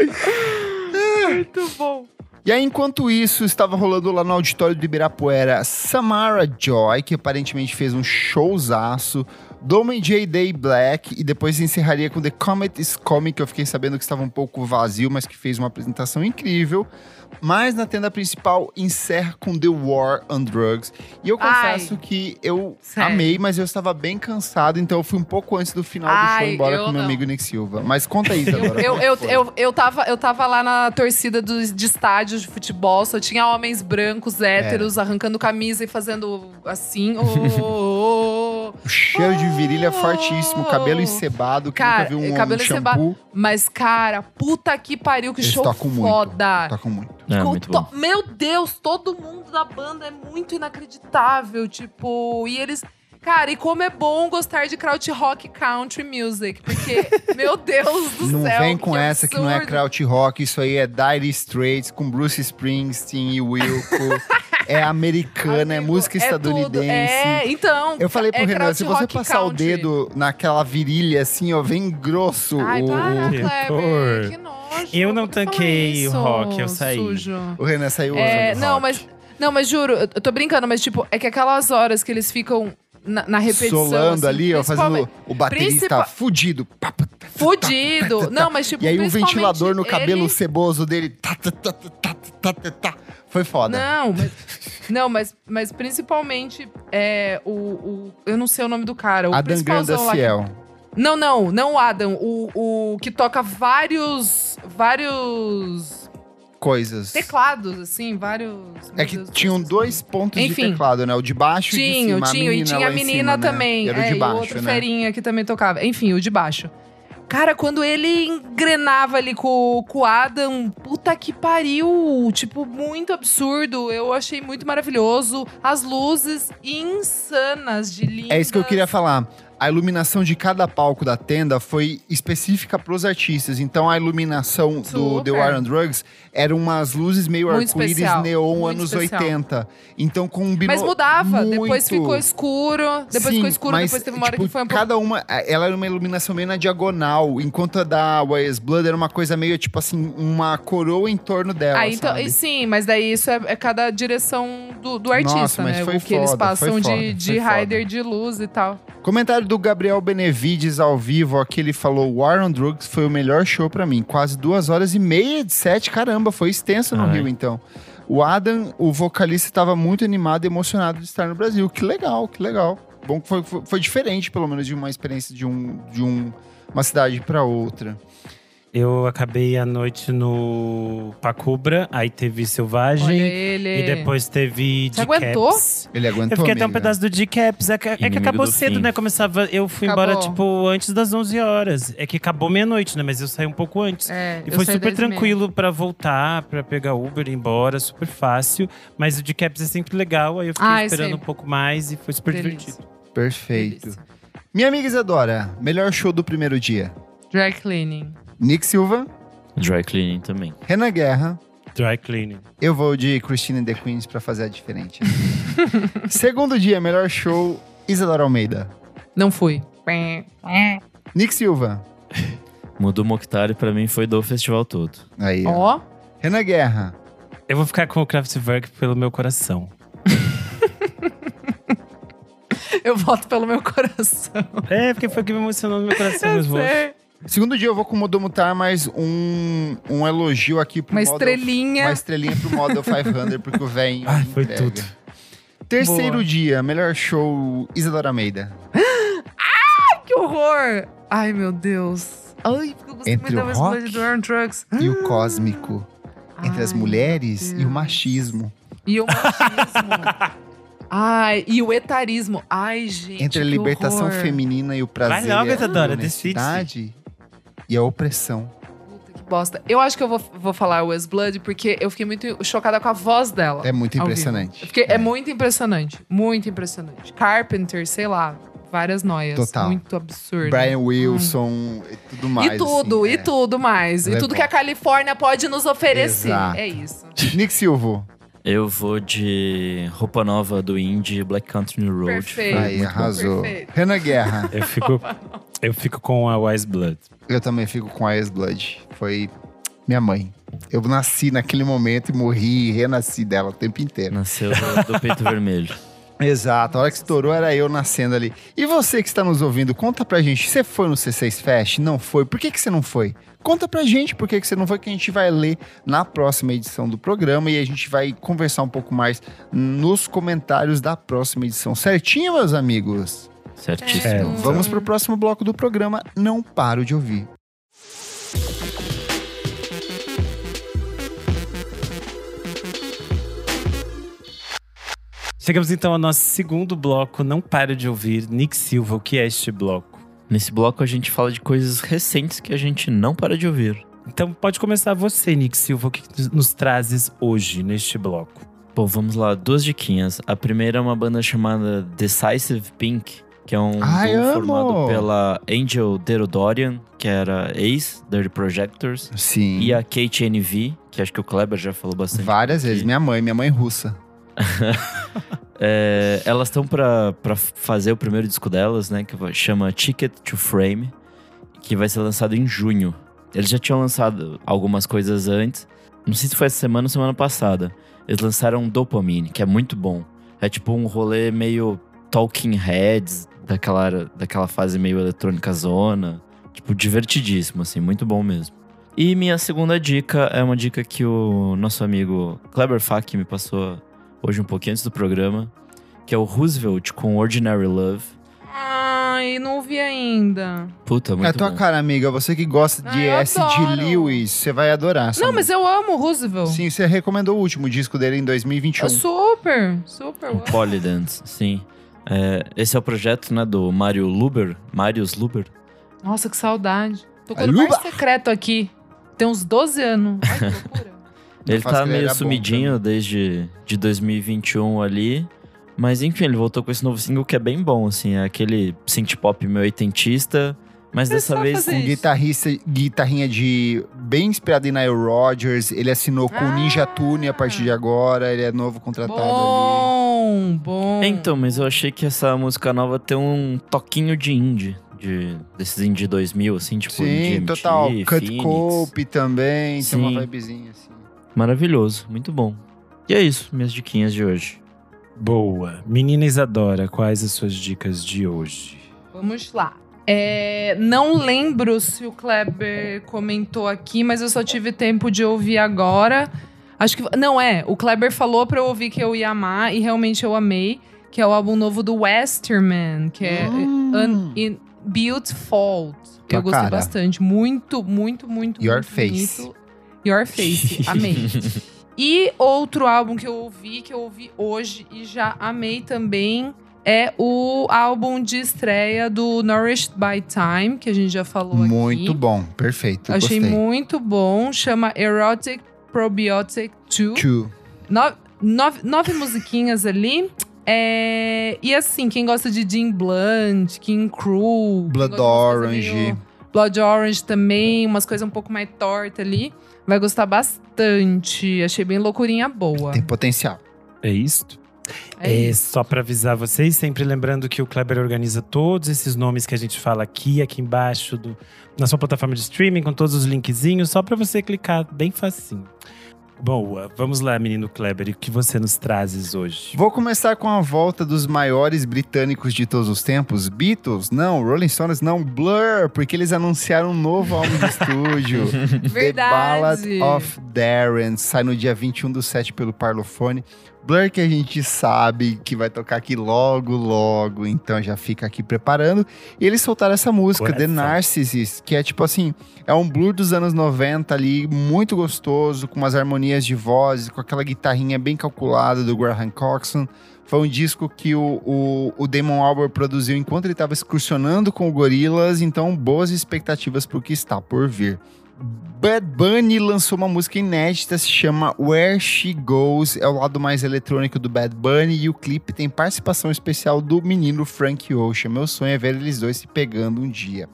vi. [LAUGHS] Muito bom. E aí, enquanto isso, estava rolando lá no auditório do Ibirapuera Samara Joy, que aparentemente fez um showzaço. Domen J. Day Black, e depois encerraria com The Comet is Coming, que eu fiquei sabendo que estava um pouco vazio, mas que fez uma apresentação incrível. Mas na tenda principal encerra com The War on Drugs. E eu Ai. confesso que eu Sério. amei, mas eu estava bem cansado, então eu fui um pouco antes do final do show Ai, embora com meu não. amigo Nick Silva. Mas conta aí, Eu, [LAUGHS] Isadora. eu, é eu, eu, eu, tava, eu tava lá na torcida dos, de estádios de futebol, só tinha homens brancos, héteros, arrancando camisa e fazendo assim. ô, ô, ô. O cheiro de virilha fortíssimo, cabelo encebado, que Cara, nunca viu um, cabelo um shampoo. Mas, cara, puta que pariu, que Eles show tocam muito. foda. Tocam muito. É, Com muito bom. Meu Deus, todo mundo da banda é muito inacreditável, tipo, e eles. Cara, e como é bom gostar de kraut rock country music, porque, [LAUGHS] meu Deus do Não céu. vem com essa que não é absurdo. kraut rock, isso aí é Dire Straits com Bruce Springsteen e Wilco. é [LAUGHS] americana, é Amigo, música é tudo. estadunidense. É, então. Eu falei pro é Renan, se você passar country. o dedo naquela virilha assim, ó, vem grosso. Ai, o, para, o- Que Kleber, que nojo. Eu não que tanquei o rock, eu saí. Sujo. o Renan saiu É, não, rock. mas. Não, mas juro, eu eu tô brincando, mas tipo, é que aquelas horas que eles ficam na, na repetição. Solando assim, ali, ó, fazendo o baterista principal- fudido. Tá, Fudido. Não, mas tipo, E aí o principalmente ventilador no cabelo ele- ceboso dele. Tá, tá, tá, tá, tá, tá, tá. Foi foda. Não, mas, [LAUGHS] não, mas, mas principalmente é, o, o. Eu não sei o nome do cara. O Adam Granda que-. Não, não, não o Adam. O, o que toca vários. Vários Coisas. teclados, assim, vários. É que Deus tinham céu. dois pontos de Enfim. teclado, né? O de baixo e de Tinha, cima. tinha, e tinha a menina cima, né? também. Era o é, de e o baixo, outro né? ferinha que também tocava. Enfim, o de baixo. Cara, quando ele engrenava ali com, com o Adam, puta que pariu! Tipo, muito absurdo. Eu achei muito maravilhoso. As luzes insanas de lindas. É isso que eu queria falar. A iluminação de cada palco da tenda foi específica pros artistas. Então a iluminação do Super. The War on Drugs eram umas luzes meio arco-íris neon anos especial. 80. Então combinou Mas mudava, muito. depois ficou escuro, depois Sim, ficou escuro, mas, depois teve uma hora tipo, que foi um pouco. Cada uma, ela era uma iluminação meio na diagonal, enquanto a da Wires Blood era uma coisa meio, tipo assim, uma coroa em torno dela, Ah, então, e sim, mas daí isso é, é cada direção do, do artista, Nossa, né? foi o que eles foda, passam foi foda, de, de rider de luz e tal. Comentário do Gabriel Benevides ao vivo, aqui ele falou: War on Drugs foi o melhor show pra mim. Quase duas horas e meia de set, caramba, foi extenso no Ai. Rio então. O Adam, o vocalista, estava muito animado e emocionado de estar no Brasil. Que legal, que legal. Bom foi, foi, foi diferente, pelo menos, de uma experiência de, um, de um, uma cidade pra outra. Eu acabei a noite no Pacubra, aí teve Selvagem. ele. E depois teve Você aguentou? Ele aguentou. Eu fiquei até um amiga? pedaço do Decaps. É que, é que Inimigo acabou do cedo, fim. né? Começava. Eu fui Acabou. embora, tipo, antes das 11 horas. É que acabou meia-noite, né? Mas eu saí um pouco antes. É, E eu foi saí super 10 meia. tranquilo pra voltar, pra pegar Uber e ir embora, super fácil. Mas o Decaps é sempre legal, aí eu fiquei Ai, esperando um pouco mais e foi super Delícia. divertido. Perfeito. Delícia. Minha amiga Isadora, melhor show do primeiro dia. Dry cleaning. Nick Silva, Dry cleaning também. Renan Guerra, Dry cleaning. Eu vou de Christine and the Queens pra fazer a diferente. [LAUGHS] Segundo dia, melhor show, Isadora Almeida. Não fui. Nick Silva. Mudo Mokhtar pra mim foi do festival todo. Aí, ó. Ó, Renan Guerra. Eu vou ficar com o Kraftwerk pelo meu coração. [LAUGHS] eu voto pelo meu coração. É, porque foi o que me emocionou no meu coração, Eu meus votos. Segundo dia, eu vou com o Modomutar, mas um, um elogio aqui pro Uma Model- estrelinha. Uma estrelinha pro Model 500, porque o velho [LAUGHS] Ai, foi entrega. tudo. Terceiro Boa. dia, melhor show, Isadora Almeida. Que horror! Ai, meu Deus. Ai, porque eu gostei Entre muito da rock do Aaron Trucks. E o cósmico. Entre as Ai, mulheres e o machismo. E o machismo. [LAUGHS] Ai, e o etarismo. Ai, gente. Entre a libertação horror. feminina e o prazer. Vai logo, a Isadora, honestidade E a opressão. Puta que bosta. Eu acho que eu vou, vou falar West Blood porque eu fiquei muito chocada com a voz dela. É muito impressionante. Eu fiquei- é. muito impressionante. Muito impressionante. Carpenter, sei lá, várias noias. Total. Muito absurdo. Brian Wilson e tudo mais. e tudo, assim, e é. tudo mais. Ela E é tudo bom. que a Califórnia pode nos oferecer. Exato. É isso. Nick Silva. Eu vou de roupa nova do Indie Black Country Road. Perfeito. Aí, arrasou. Perfeito. Renan Guerra. Eu fico, eu fico com a Wise Blood. Eu também fico com a Ex-Blood. Foi minha mãe. Eu nasci naquele momento e morri e renasci dela o tempo inteiro. Nasceu do, do peito [LAUGHS] vermelho. Exato, a hora que estourou era eu nascendo ali. E você que está nos ouvindo, conta pra gente, você foi no C6 Fest? Não foi? Por que, que você não foi? Conta pra gente por que, que você não foi, que a gente vai ler na próxima edição do programa e a gente vai conversar um pouco mais nos comentários da próxima edição. Certinho, meus amigos? Certíssimo. É, Então, vamos pro próximo bloco do programa. Não paro de ouvir. Chegamos então ao nosso segundo bloco. Não pare de ouvir. Nick Silva, o que é este bloco? Nesse bloco a gente fala de coisas recentes que a gente não para de ouvir. Então pode começar você, Nick Silva. O que nos trazes hoje neste bloco? Bom, vamos lá, duas diquinhas. A primeira é uma banda chamada Decisive Pink, que é um Ai, duo amo! formado pela Angel Derodorian, que era ex Dirty Projectors, Sim. e a Kate NV, que acho que o Kleber já falou bastante. Várias vezes. Minha mãe, minha mãe russa. [LAUGHS] É, elas estão pra, pra fazer o primeiro disco delas, né? Que chama Ticket to Frame, que vai ser lançado em junho. Eles já tinham lançado algumas coisas antes. Não sei se foi essa semana ou semana passada. Eles lançaram Dopamine, que é muito bom. É tipo um rolê meio Talking Heads, daquela, era- daquela fase meio eletrônica zona. Tipo, divertidíssimo, assim, muito bom mesmo. E minha segunda dica é uma dica que o nosso amigo Kleber Fak me passou hoje um pouquinho antes do programa, que é o Roosevelt com Ordinary Love. Ai, não ouvi ainda. Puta, muito é a tua bom. cara, amiga. Você que gosta de Ai, eu S. de. Lewis, você vai adorar. Não, mas eu amo o Roosevelt. Sim, você recomendou o último disco dele em 2021. Eu super, super. eu amo. Polydance, sim. É, esse é o projeto, né, do Mario Luber, Marius Luber. Nossa, que saudade. Tô com o Luba. secreto aqui. Tem uns 12 anos. Ai, que loucura. [LAUGHS] Ele tá que ele meio era bom sumidinho desde de 2021 ali. Mas enfim, ele voltou com esse novo single que é bem bom, assim. É aquele synth pop meio oitentista. Mas É dessa vez Um guitarrista, guitarrinha de bem inspirado em Nile Rodgers. Ele assinou com o Ninja Ah. Tune a partir de agora. Ele é novo contratado ali. Bom, bom. Então, mas eu achei que essa música nova tem um toquinho de indie. De, desses indie 2000, assim, tipo Sim, indie total. MT, Cut Phoenix. Cope também. Tem uma Sim. vibezinha assim. Maravilhoso, muito bom. E é isso, minhas diquinhas de hoje. Boa. Menina Isadora, quais as suas dicas de hoje? Vamos lá. É, não lembro se o Kleber comentou aqui, mas eu só tive tempo de ouvir agora. Acho que. Não, é. O Kleber falou pra eu ouvir que eu ia amar, e realmente eu amei. Que é o álbum novo do Westerman, que é Hum. Un In Beautiful. Tua eu gostei cara. bastante. Muito, muito, muito, Your muito face. bonito. Your Face. [LAUGHS] Amei. E outro álbum que eu ouvi, que eu ouvi hoje e já amei também, é o álbum de estreia do Nourished by Time, que a gente já falou aqui. Muito bom. Perfeito. Achei Gostei. muito bom. Chama Erotic Probiotic 2. Two. Nove, nove, nove musiquinhas ali. É, e assim, quem gosta de Jim Blunt, King Crew, quem Blood Orange. meio- Blood Orange também, umas coisas um pouco mais tortas ali. Vai gostar bastante. Achei bem loucurinha boa. Tem potencial. É isto? É É, só pra avisar vocês, sempre lembrando que o Kleber organiza todos esses nomes que a gente fala aqui, aqui embaixo, do, na sua plataforma de streaming, com todos os linkzinhos, só pra você clicar bem facinho. Boa, vamos lá, menino Kleber, e o que você nos trazes hoje? Vou começar com a volta dos maiores britânicos de todos os tempos. Beatles, não. Rolling Stones, não. Blur, porque eles anunciaram um novo álbum de [LAUGHS] estúdio. The Ballad Verdade. of Darren. Sai no dia 21 do 7 pelo Parlophone. Blur que a gente sabe que vai tocar aqui logo, logo, então já fica aqui preparando. E eles soltaram essa música, The Coração. Narcissus, que é tipo assim, é um Blur dos anos 90 ali, muito gostoso, com umas harmonias de vozes, com aquela guitarrinha bem calculada do Graham Coxon. Foi um disco que o, o, o Damon Albarn produziu enquanto ele estava excursionando com o Gorillaz, então boas expectativas para o que está por vir. Bad Bunny lançou uma música inédita, se chama Where She Goes, é o lado mais eletrônico do Bad Bunny e o clipe tem participação especial do menino Frank Ocean. Meu sonho é ver eles dois se pegando um dia.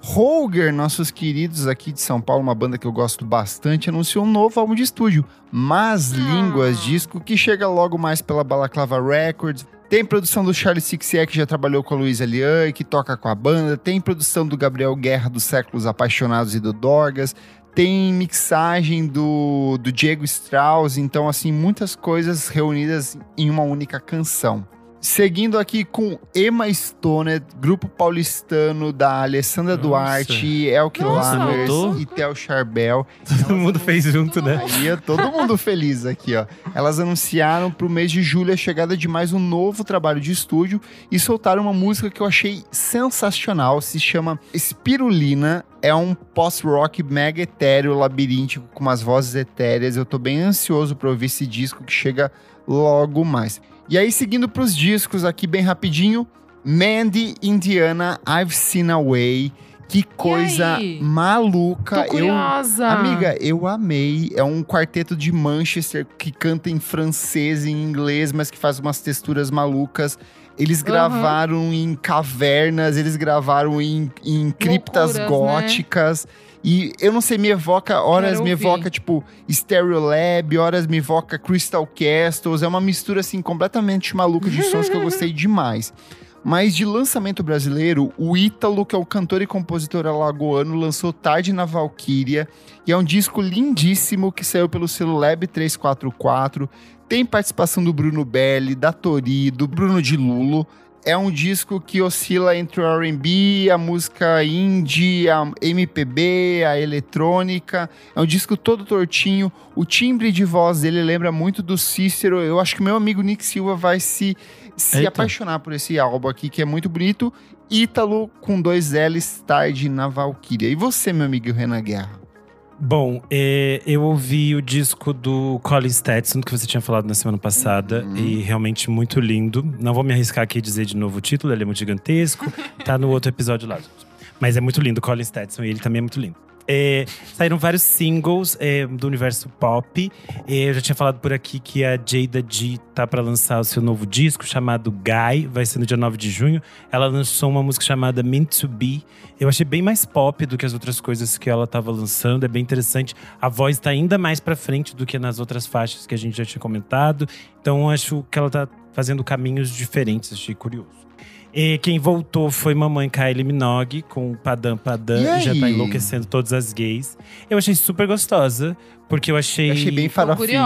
Holger, nossos queridos aqui de São Paulo, uma banda que eu gosto bastante, anunciou um novo álbum de estúdio, Mas Línguas, disco que chega logo mais pela Balaclava Records. Tem produção do Charlie Sixier, que já trabalhou com a Luísa Lian e que toca com a banda. Tem produção do Gabriel Guerra, dos Séculos Apaixonados e do Dorgas. Tem mixagem do, do Diego Strauss. Então, assim, muitas coisas reunidas em uma única canção. Seguindo aqui com Emma Stoner, grupo paulistano da Alessandra Nossa. Duarte, Elke Lammers e Theo Charbel. Todo mundo fez junto, né? É todo mundo feliz aqui, ó. Elas anunciaram pro mês de julho a chegada de mais um novo trabalho de estúdio e soltaram uma música que eu achei sensacional, se chama Spirulina. É um post-rock mega etéreo, labiríntico, com umas vozes etéreas. Eu tô bem ansioso pra ouvir esse disco que chega logo mais. E aí, seguindo pros discos aqui bem rapidinho, Mandy, Indiana, I've Seen a Way. Que coisa maluca. Tô Eu curiosa. Amiga, eu amei. É um quarteto de Manchester que canta em francês e em inglês, mas que faz umas texturas malucas. Eles Uhum. gravaram em cavernas, eles gravaram em, em criptas Loucuras, né? E eu não sei, me evoca, horas me evoca, tipo, Stereolab, horas me evoca Crystal Castles. É uma mistura, assim, completamente maluca de sons que eu gostei [LAUGHS] demais. Mas de lançamento brasileiro, o Ítalo, que é o cantor e compositor alagoano, lançou Tarde na Valquíria. E é um disco lindíssimo que saiu pelo selo Lab 344. Tem participação do Bruno Belli, da Tori, do Bruno de Lulo. É um disco que oscila entre o R&B, a música indie, a MPB, a eletrônica. É um disco todo tortinho. O timbre de voz dele lembra muito do Cícero. Eu acho que meu amigo Nick Silva vai se, se Eita. apaixonar por esse álbum aqui, que é muito bonito. Ítalo com dois L's, tarde na Valkyria. E você, meu amigo Renan Guerra? Bom, é, eu ouvi o disco do Colin Stetson, que você tinha falado na semana passada, Uhum. e realmente muito lindo. Não vou me arriscar aqui a dizer de novo o título, ele é muito gigantesco. [LAUGHS] tá no outro episódio lá. Mas é muito lindo, Colin Stetson, e ele também é muito lindo. É, saíram vários singles é, do universo pop. É, eu já tinha falado por aqui que a Jada G tá para lançar o seu novo disco chamado Guy, vai ser no dia 9 de junho. Ela lançou uma música chamada Meant to Be. Eu achei bem mais pop do que as outras coisas que ela tava lançando, é bem interessante. A voz tá ainda mais pra frente do que nas outras faixas que a gente já tinha comentado. Então acho que ela tá fazendo caminhos diferentes, achei curioso. E quem voltou foi mamãe Kylie Minogue com Padam Padam E e já tá enlouquecendo todas as gays. Eu achei super gostosa, porque eu achei. Eu achei bem farofinha.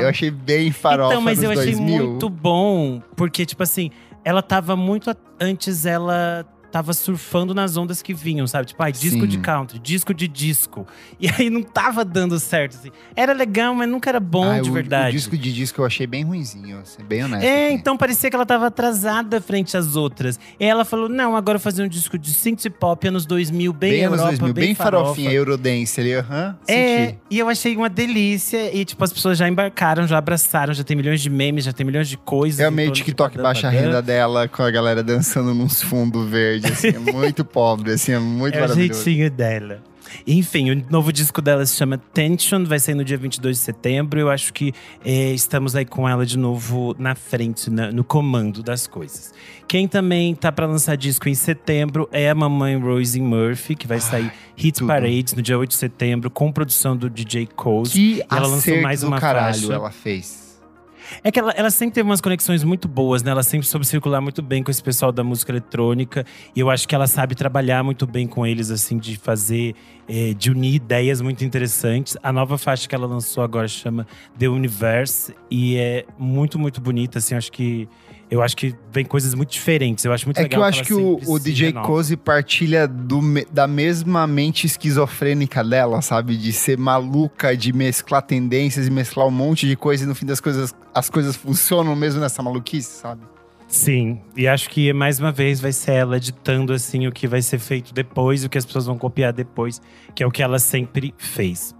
Eu achei bem farofa Então, mas eu achei 2000. muito bom, porque, tipo assim, ela tava muito. Antes ela tava surfando nas ondas que vinham, sabe? Tipo, ai, disco Sim. de country, disco de disco. E aí não tava dando certo, assim. Era legal, mas nunca era bom Ai, de o- verdade. O disco de disco eu achei bem ruinzinho, ser bem honesto. É, aqui. então parecia que ela tava atrasada frente às outras. E ela falou: não, agora eu vou fazer um disco de synth pop anos 2000, bem, bem anos Europa, 2000, bem, farofa. farofinha, Eurodance ali, aham. É, senti. e eu achei uma delícia. E, tipo, as pessoas já embarcaram, já abraçaram, já tem milhões de memes, já tem milhões de coisas. Eu em amei o torno de TikTok baixa renda dela com a galera dançando nos fundos verdes, assim, é muito pobre, assim, é muito É o maravilhoso. jeitinho dela. Enfim, o novo disco dela se chama Tension, vai sair no dia 22 de setembro. Eu acho que é, estamos aí com ela de novo na frente, na- no comando das coisas. Quem também tá pra lançar disco em setembro é a mamãe Rosie Murphy, que vai sair Hit tudo. Parades no dia 8 de setembro, com produção do DJ Coles. Que ela lançou mais uma caralho faixa. ela fez. É que ela, ela sempre teve umas conexões muito boas, né? Ela sempre soube circular muito bem com esse pessoal da música eletrônica. E eu acho que ela sabe trabalhar muito bem com eles, assim, de fazer, eh, de unir ideias muito interessantes. A nova faixa que ela lançou agora chama The Universe. E é muito, muito bonita, assim. Acho que eu acho que vem coisas muito diferentes. Eu acho muito É legal que eu acho que o, o DJ. Cozy partilha do da mesma mente esquizofrênica dela, sabe? De ser maluca, de mesclar tendências e mesclar um monte de coisa e no fim das coisas as coisas funcionam mesmo nessa maluquice, sabe? Sim, e acho que mais uma vez vai ser ela ditando assim o que vai ser feito depois, o que as pessoas vão copiar depois, que é o que ela sempre fez.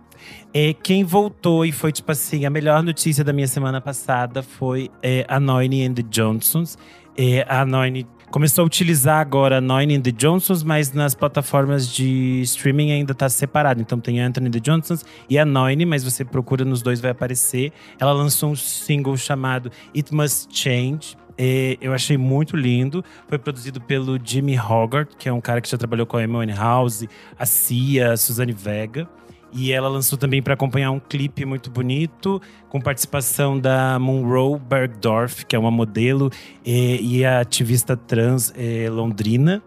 É, quem voltou e foi, tipo assim, a melhor notícia da minha semana passada foi é, a Noine and the Johnsons. É, a Noine começou a utilizar agora a Noine and the Johnsons, mas nas plataformas de streaming ainda tá separado. Então tem Anthony the Johnsons e a Noine, mas você procura nos dois, vai aparecer. Ela lançou um single chamado It Must Change. É, eu achei muito lindo. Foi produzido pelo Jimmy Hogarth, que é um cara que já trabalhou com a Amy House, a Cia, a Suzane Vega. E ela lançou também para acompanhar um clipe muito bonito, com participação da Monroe Bergdorf, que é uma modelo e a ativista trans eh, londrina.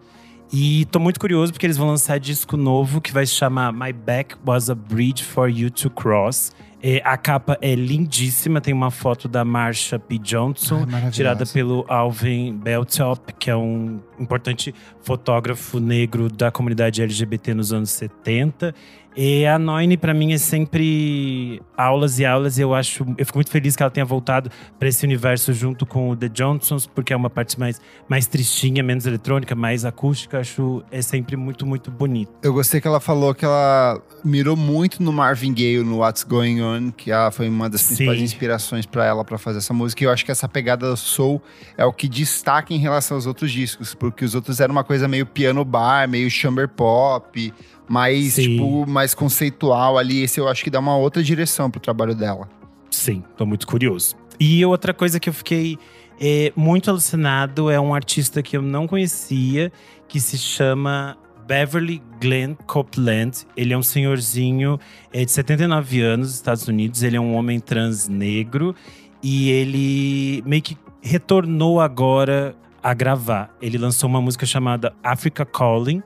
E tô muito curioso porque eles vão lançar disco novo que vai se chamar My Back Was a Bridge for You to Cross. Eh, a capa é lindíssima, tem uma foto da Marsha P. Johnson, Ai, maravilhosa. tirada pelo Alvin Beltop, que é um importante fotógrafo negro da comunidade LGBT nos anos 70. E a Noine, pra mim, é sempre aulas e aulas. E eu acho. Eu fico muito feliz que ela tenha voltado pra esse universo junto com o The Johnsons, porque é uma parte mais, mais tristinha, menos eletrônica, mais acústica. Acho é sempre muito, muito bonito. Eu gostei que ela falou que ela mirou muito no Marvin Gaye, no What's Going On, que ela foi uma das principais Sim. inspirações pra ela pra fazer essa música. E eu acho que essa pegada soul é o que destaca em relação aos outros discos, porque os outros eram uma coisa meio piano bar, meio chamber pop, mais Sim. tipo mais conceitual ali. Esse eu acho que dá uma outra direção pro trabalho dela. Sim, tô muito curioso. E outra coisa que eu fiquei é, muito alucinado é um artista que eu não conhecia, que se chama Beverly Glenn Copeland. Ele é um senhorzinho é, de 79 anos, dos Estados Unidos. Ele é um homem trans negro e ele meio que retornou agora a gravar. Ele lançou uma música chamada Africa Calling.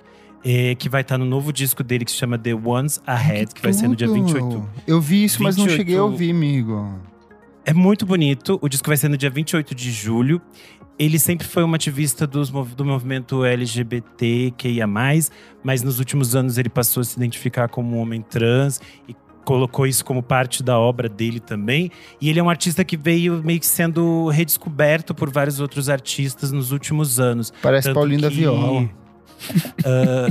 É, que vai estar no novo disco dele que se chama The Ones Ahead, que vai ser no dia Tudo. 28 Eu vi isso, mas não 28. cheguei a ouvir, amigo. é muito bonito. O disco vai ser no dia 28 de julho. Ele sempre foi uma ativista dos do movimento LGBTQIA+, mas nos últimos anos ele passou a se identificar como um homem trans e colocou isso como parte da obra dele também. E ele é um artista que veio meio que sendo redescoberto por vários outros artistas nos últimos anos. Parece Tanto Paulinho da que, Viola. Ah,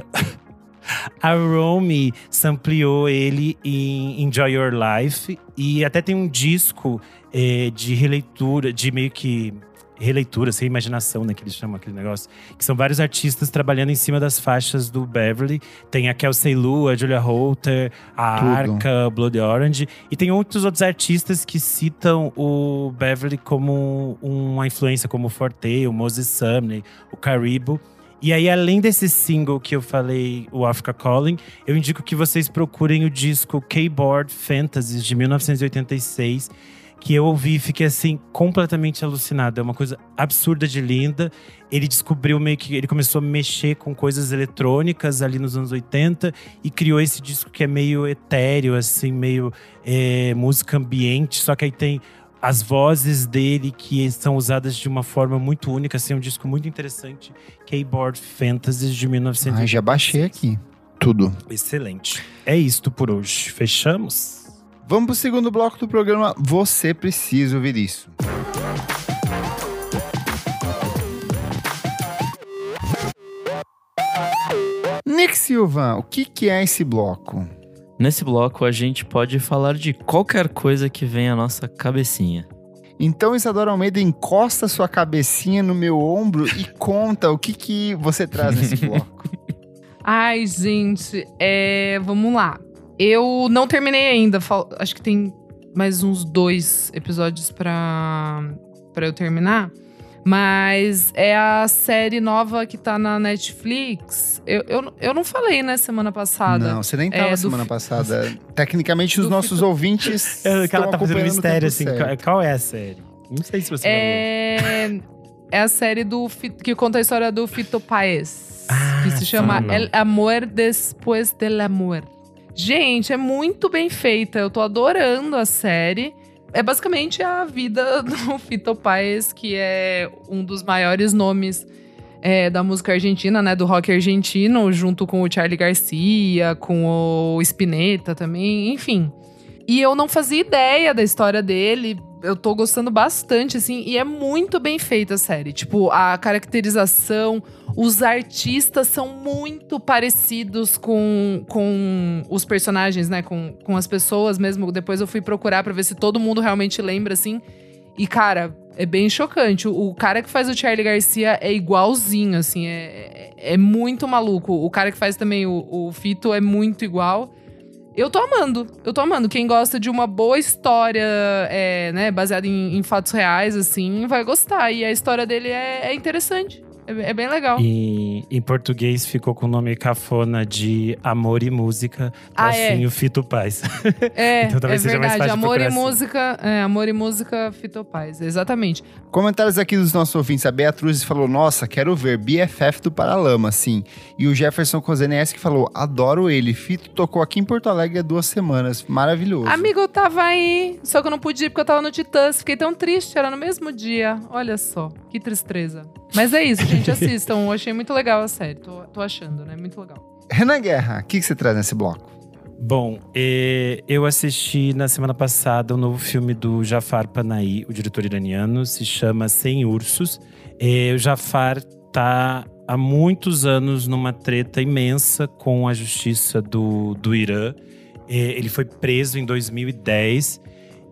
[LAUGHS] a Romy sampleou ele em Enjoy Your Life e até tem um disco eh, de releitura, de meio que releitura, sem imaginação, né, que eles chamam aquele negócio, que são vários artistas trabalhando em cima das faixas do Beverly. Tem a Kelsey Lu, a Julia Holter, a Tudo. Arca, Blood Orange. E tem outros outros artistas que citam o Beverly como uma influência, como o Forte, o Moses Sumney, o Caribou. E aí, além desse single que eu falei, o Africa Calling, eu indico que vocês procurem o disco Keyboard Fantasies de 1986, que eu ouvi e fiquei assim completamente alucinado. É uma coisa absurda de linda. Ele descobriu meio que ele começou a mexer com coisas eletrônicas ali nos anos 80 e criou esse disco que é meio etéreo, assim, meio é, música ambiente, só que aí tem as vozes dele que são usadas de uma forma muito única, assim, é um disco muito interessante. Keyboard Fantasies de 1986. Ah, já baixei aqui. Tudo. Excelente. É isto por hoje. Fechamos? Vamos pro segundo bloco do programa. Você precisa ouvir isso. Nick Silva, o que, que é esse bloco? Nesse bloco, a gente pode falar de qualquer coisa que vem à nossa cabecinha. Então, Isadora Almeida encosta sua cabecinha no meu ombro e conta o que, que você traz nesse [LAUGHS] bloco. Ai, gente, é, vamos lá. Eu não terminei ainda. fal- Acho que tem mais uns dois episódios pra, pra eu terminar. Mas é a série nova que tá na Netflix. Eu, eu, eu não falei, né, semana passada. Não, você nem tava É, semana fi- passada. Tecnicamente, os do nossos fito- ouvintes. É, que ela tá fazendo mistério, assim. certo. Qual, é a série? Não sei se você É, é a série do fi- que conta a história do Fito Paez. Ah, que se chama não. El Amor Después del Amor. Gente, é muito bem feita. Eu tô adorando a série. É basicamente a vida [LAUGHS] do Fito Paes, que é um dos maiores nomes é, da música argentina, né? Do rock argentino, junto com o Charlie Garcia, com o Spinetta também, enfim. E eu não fazia ideia da história dele. Eu tô gostando bastante, assim, e é muito bem feita a série. Tipo, a caracterização, os artistas são muito parecidos com, com os personagens, né? Com, com as pessoas mesmo. Depois eu fui procurar para ver se todo mundo realmente lembra, assim. E, cara, é bem chocante. O, o, cara que faz o Charlie Garcia é igualzinho, assim, é, é, é muito maluco. O cara que faz também o, o Fito é muito igual. Eu tô amando, eu tô amando. Quem gosta de uma boa história, é, né, baseada em, em fatos reais, assim, vai gostar. E a história dele é, é interessante. É, é, bem legal. E em português ficou com o nome cafona de Amor e Música, ah, assim é. o Fito Paz. [LAUGHS] É, então talvez é seja verdade. mais fácil Amor e assim. Música, é, Amor e Música Fito Paz, exatamente. Comentários aqui dos nossos ouvintes. A Beatriz falou, nossa, quero ver BFF do Paralama, sim. E o Jefferson Kozeneski falou, adoro ele. Fito tocou aqui em Porto Alegre há duas semanas. Maravilhoso. Amigo, eu tava aí, só que eu não pude ir porque eu tava no Titãs. Fiquei tão triste, era no mesmo dia. Olha só, que tristeza. Mas é isso, gente, assistam. Eu achei muito legal a série. Tô, tô achando, né? Muito legal. Renan Guerra, o que, que você traz nesse bloco? Bom, eh, eu assisti na semana passada o um novo filme do Jafar Panahi, o diretor iraniano, se chama Sem Ursos. Eh, o Jafar tá há muitos anos numa treta imensa com a justiça do, do Irã. Eh, ele foi preso em 2010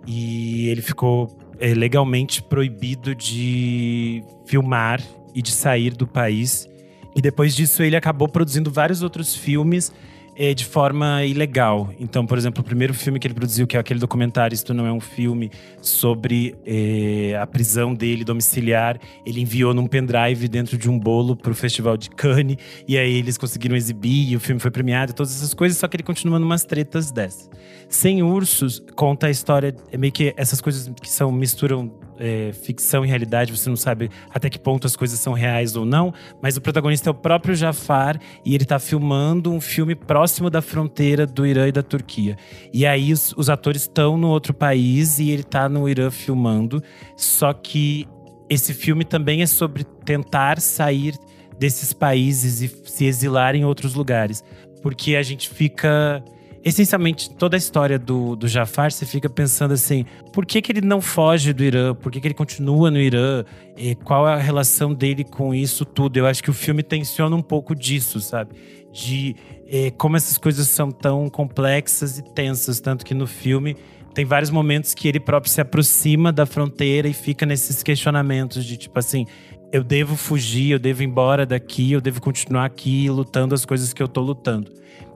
e ele ficou é legalmente proibido de filmar e de sair do país. E depois disso, ele acabou produzindo vários outros filmes é, de forma ilegal. Então, por exemplo, o primeiro filme que ele produziu, que é aquele documentário Isto Não É Um Filme, sobre é, a prisão dele domiciliar, ele enviou num pendrive dentro de um bolo para o Festival de Cannes, e aí eles conseguiram exibir, e o filme foi premiado, todas essas coisas, só que ele continua numas tretas dessas. Sem Ursos conta a história, é meio que essas coisas que são misturam é, ficção e realidade, você não sabe até que ponto as coisas são reais ou não, mas o protagonista é o próprio Jafar e ele está filmando um filme próximo da fronteira do Irã e da Turquia. E aí os, os atores estão no outro país e ele está no Irã filmando, só que esse filme também é sobre tentar sair desses países e se exilar em outros lugares, porque a gente fica essencialmente toda a história do, do Jafar, você fica pensando assim: por que, que ele não foge do Irã? Por que, que ele continua no Irã? E qual é a relação dele com isso tudo? Eu acho que o filme tensiona um pouco disso, sabe? De eh, como essas coisas são tão complexas e tensas. Tanto que no filme tem vários momentos que ele próprio se aproxima da fronteira e fica nesses questionamentos de tipo assim. Eu devo fugir, eu devo ir embora daqui, eu devo continuar aqui lutando as coisas que eu tô lutando.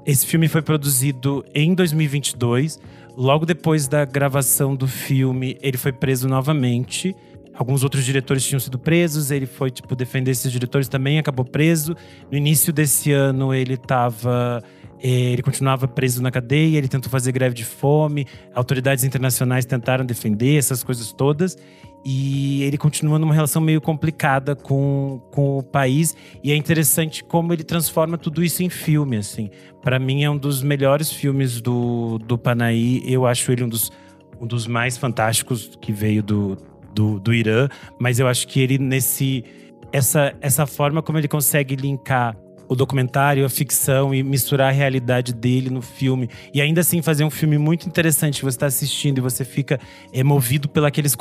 Esse filme foi produzido em 2022. Logo depois da gravação do filme, ele foi preso novamente. Alguns outros diretores tinham sido presos, ele foi tipo defender esses diretores também, acabou preso. No início desse ano, ele estava eh, ele continuava preso na cadeia, ele tentou fazer greve de fome, autoridades internacionais tentaram defender essas coisas todas. E ele continua numa relação meio complicada com, com o país. E é interessante como ele transforma tudo isso em filme, assim. Para mim, é um dos melhores filmes do, do Panaí. Eu acho ele um dos, um dos mais fantásticos que veio do, do, do Irã. Mas eu acho que ele, nesse... Essa, essa forma como ele consegue linkar o documentário, a ficção e misturar a realidade dele no filme. E ainda assim fazer um filme muito interessante você está assistindo e você fica é, movido pelos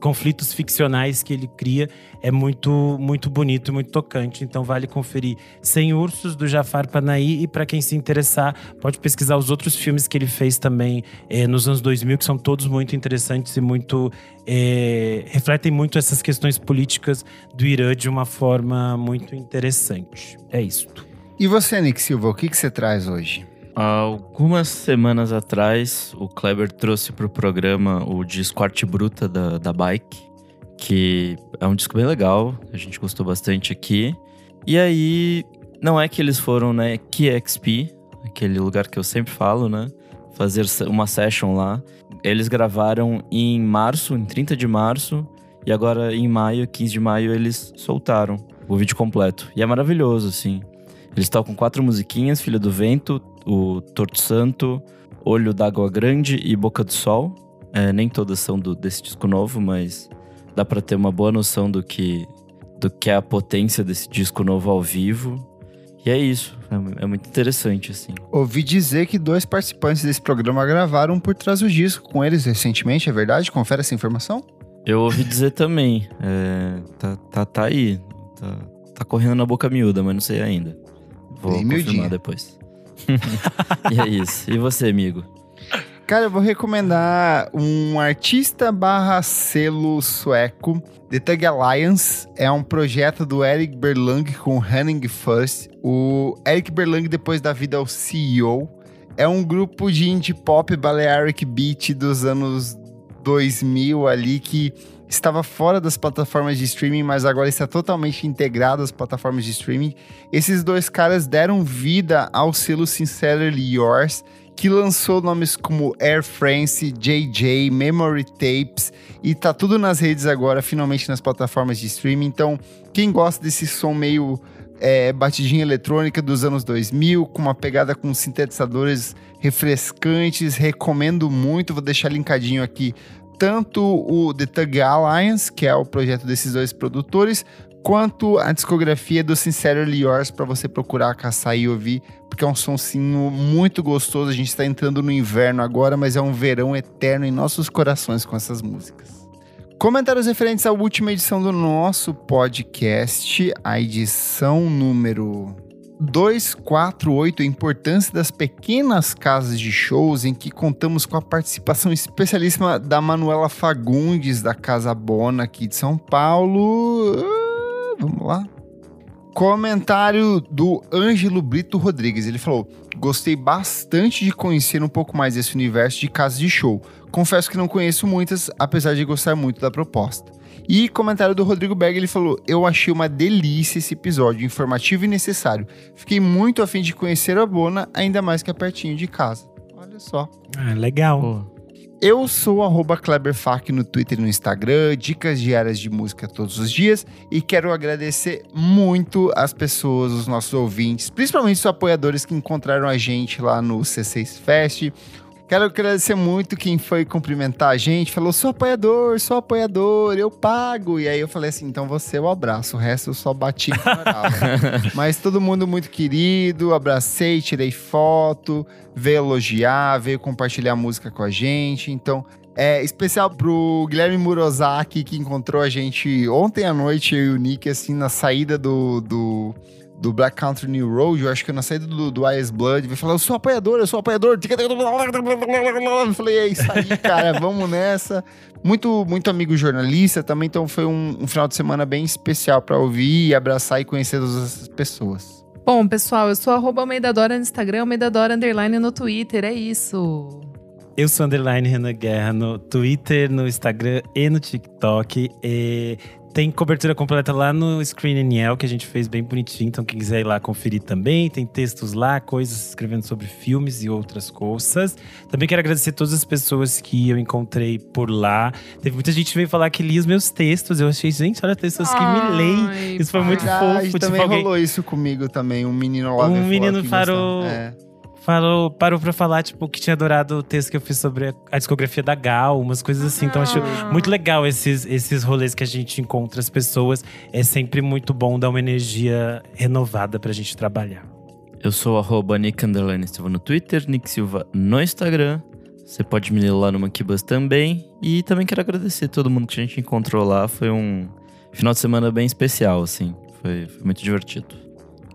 conflitos ficcionais que ele cria. É muito, muito bonito e muito tocante. Então vale conferir Sem Ursos, do Jafar Panahi. E para quem se interessar, pode pesquisar os outros filmes que ele fez também é, nos anos 2000, que são todos muito interessantes e muito. É, refletem muito essas questões políticas do Irã de uma forma muito interessante. É isto. E você, Nick Silva, o que, que você traz hoje? Algumas semanas atrás, o Kleber trouxe para o programa o disco Arte Bruta da, da Bike, que é um disco bem legal, a gente gostou bastante aqui. E aí, não é que eles foram, né, KXP, aquele lugar que eu sempre falo, né, fazer uma session lá. Eles gravaram em março, em 30 de março, e agora em maio, 15 de maio, eles soltaram o vídeo completo. E é maravilhoso, assim. Eles estão com quatro musiquinhas: Filha do Vento, o Torto Santo, Olho d'Água Grande e Boca do Sol. É, nem todas são do, desse disco novo, mas dá pra ter uma boa noção do que, do que é a potência desse disco novo ao vivo. E é isso. É, é muito interessante, assim. Ouvi dizer que dois participantes desse programa gravaram por trás do disco com eles recentemente, é verdade? Confere essa informação? Eu ouvi dizer também. É, tá, tá, tá aí. Tá, tá correndo na boca miúda, mas não sei ainda. Vou Bem confirmar miudinha. depois. [LAUGHS] e é isso. E você, amigo? Cara, eu vou recomendar um artista barra selo sueco. The Tug Alliance é um projeto do Eric Berlang com Henning First. O Eric Berlang, depois da vida, é o CEO. É um grupo de indie pop Balearic Beat dos anos 2000 ali que estava fora das plataformas de streaming, mas agora está totalmente integrado às plataformas de streaming. Esses dois caras deram vida ao selo Sincerely Yours, que lançou nomes como Air France, JJ, Memory Tapes e tá tudo nas redes agora, finalmente nas plataformas de streaming. Então, quem gosta desse som meio é, batidinha eletrônica dos anos 2000, com uma pegada com sintetizadores refrescantes, recomendo muito. Vou deixar linkadinho aqui tanto o The Tug Alliance, que é o projeto desses dois produtores, quanto a discografia do Sincerely Yours para você procurar, caçar e ouvir, porque é um sonsinho muito gostoso. A gente está entrando no inverno agora, mas é um verão eterno em nossos corações com essas músicas. Comentários referentes à última edição do nosso podcast, a edição número 248, a importância das pequenas casas de shows, em que contamos com a participação especialíssima da Manuela Fagundes, da Casa Bona, aqui de São Paulo. Vamos lá. Comentário do Ângelo Brito Rodrigues. Ele falou: Gostei bastante de conhecer um pouco mais desse universo de casas de show. Confesso que não conheço muitas, apesar de gostar muito da proposta. E comentário do Rodrigo Berg, ele falou: Eu achei uma delícia esse episódio, informativo e necessário. Fiquei muito afim de conhecer a Bona, ainda mais que é pertinho de casa. Olha só. Ah, legal. Pô, Eu sou KleberFac no Twitter e no Instagram, dicas diárias de música todos os dias e quero agradecer muito as pessoas, os nossos ouvintes, principalmente os apoiadores que encontraram a gente lá no C6 Fest. Quero agradecer muito quem foi cumprimentar a gente, falou: sou apoiador, sou apoiador, eu pago. E aí eu falei assim: então você eu abraço, o resto eu só bati no moral. [LAUGHS] Mas todo mundo muito querido, abracei, tirei foto, veio elogiar, veio compartilhar música com a gente. Então, é especial pro Guilherme Murozaki, que encontrou a gente ontem à noite, eu e o Nick, assim, na saída do. do do Black Country New Road, eu acho que na saída do, do Ice Blood, vai falar, eu sou apoiador, eu sou apoiador. Eu falei, é isso aí, cara, [LAUGHS] vamos nessa. Muito, muito amigo jornalista também, então foi um, um final de semana bem especial para ouvir, abraçar e conhecer todas essas pessoas. Bom, pessoal, eu sou arroba Almeidadora no Instagram, Almeidadora Underline no Twitter, é isso. Eu sou underline Renan Guerra no Twitter, no Instagram e no TikTok. E tem cobertura completa lá no Screen NL, que a gente fez bem bonitinho. Então, quem quiser ir lá conferir também, tem textos lá, coisas escrevendo sobre filmes e outras coisas. Também quero agradecer todas as pessoas que eu encontrei por lá. Teve muita gente que veio falar que lia os meus textos. Eu achei, gente, olha, pessoas que me leem. Isso foi muito Verdade, fofo. também tipo, alguém rolou isso comigo também, um menino lá Um menino parou-. É. falou, parou pra falar, tipo, que tinha adorado o texto que eu fiz sobre a, a discografia da Gal, umas coisas assim. Então, acho Ah. muito legal esses, esses rolês que a gente encontra as pessoas. É sempre muito bom dar uma energia renovada pra gente trabalhar. Eu sou o arroba Nick Silva no Twitter, Nick Silva no Instagram. Você pode me ler lá no Monkey Bus também. E também quero agradecer todo mundo que a gente encontrou lá. Foi um final de semana bem especial, assim. Foi, foi muito divertido.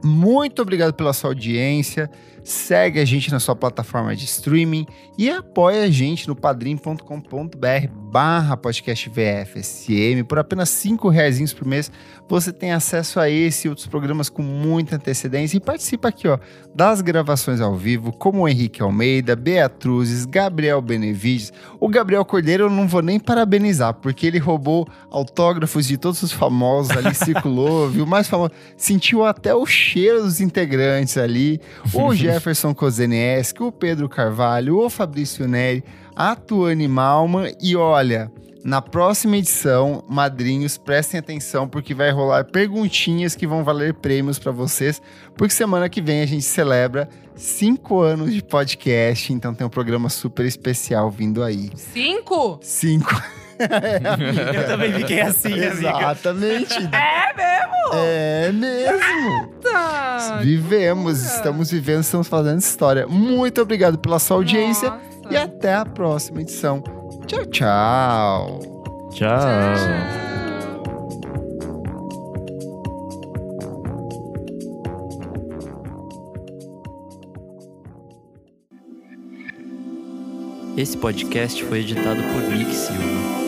Muito obrigado pela sua audiência. Segue a gente na sua plataforma de streaming e apoia a gente no padrim.com.br barra podcast VFSM. Por apenas cinco reais por mês, você tem acesso a esse e outros programas com muita antecedência e participa aqui ó, das gravações ao vivo, como o Henrique Almeida, Beatruzes, Gabriel Benevides. O Gabriel Cordeiro eu não vou nem parabenizar, porque ele roubou autógrafos de todos os famosos ali, [LAUGHS] circulou, viu? Mais famoso, sentiu até o cheiro dos integrantes ali. O Jefferson Kozenieski, o Pedro Carvalho, o Fabrício Neri, a Tuane Malman e olha, Na próxima edição, madrinhos, prestem atenção porque vai rolar perguntinhas que vão valer prêmios para vocês, porque semana que vem a gente celebra cinco anos de podcast, então tem um programa super especial vindo aí. Cinco? Cinco. [LAUGHS] Eu também fiquei assim, amiga. Exatamente. [LAUGHS] É mesmo? É mesmo. Tá. Vivemos, estamos vivendo, estamos fazendo história. Muito obrigado pela sua audiência Nossa. e até a próxima edição. Tchau, tchau. Tchau. Esse podcast foi editado por Nick Silva.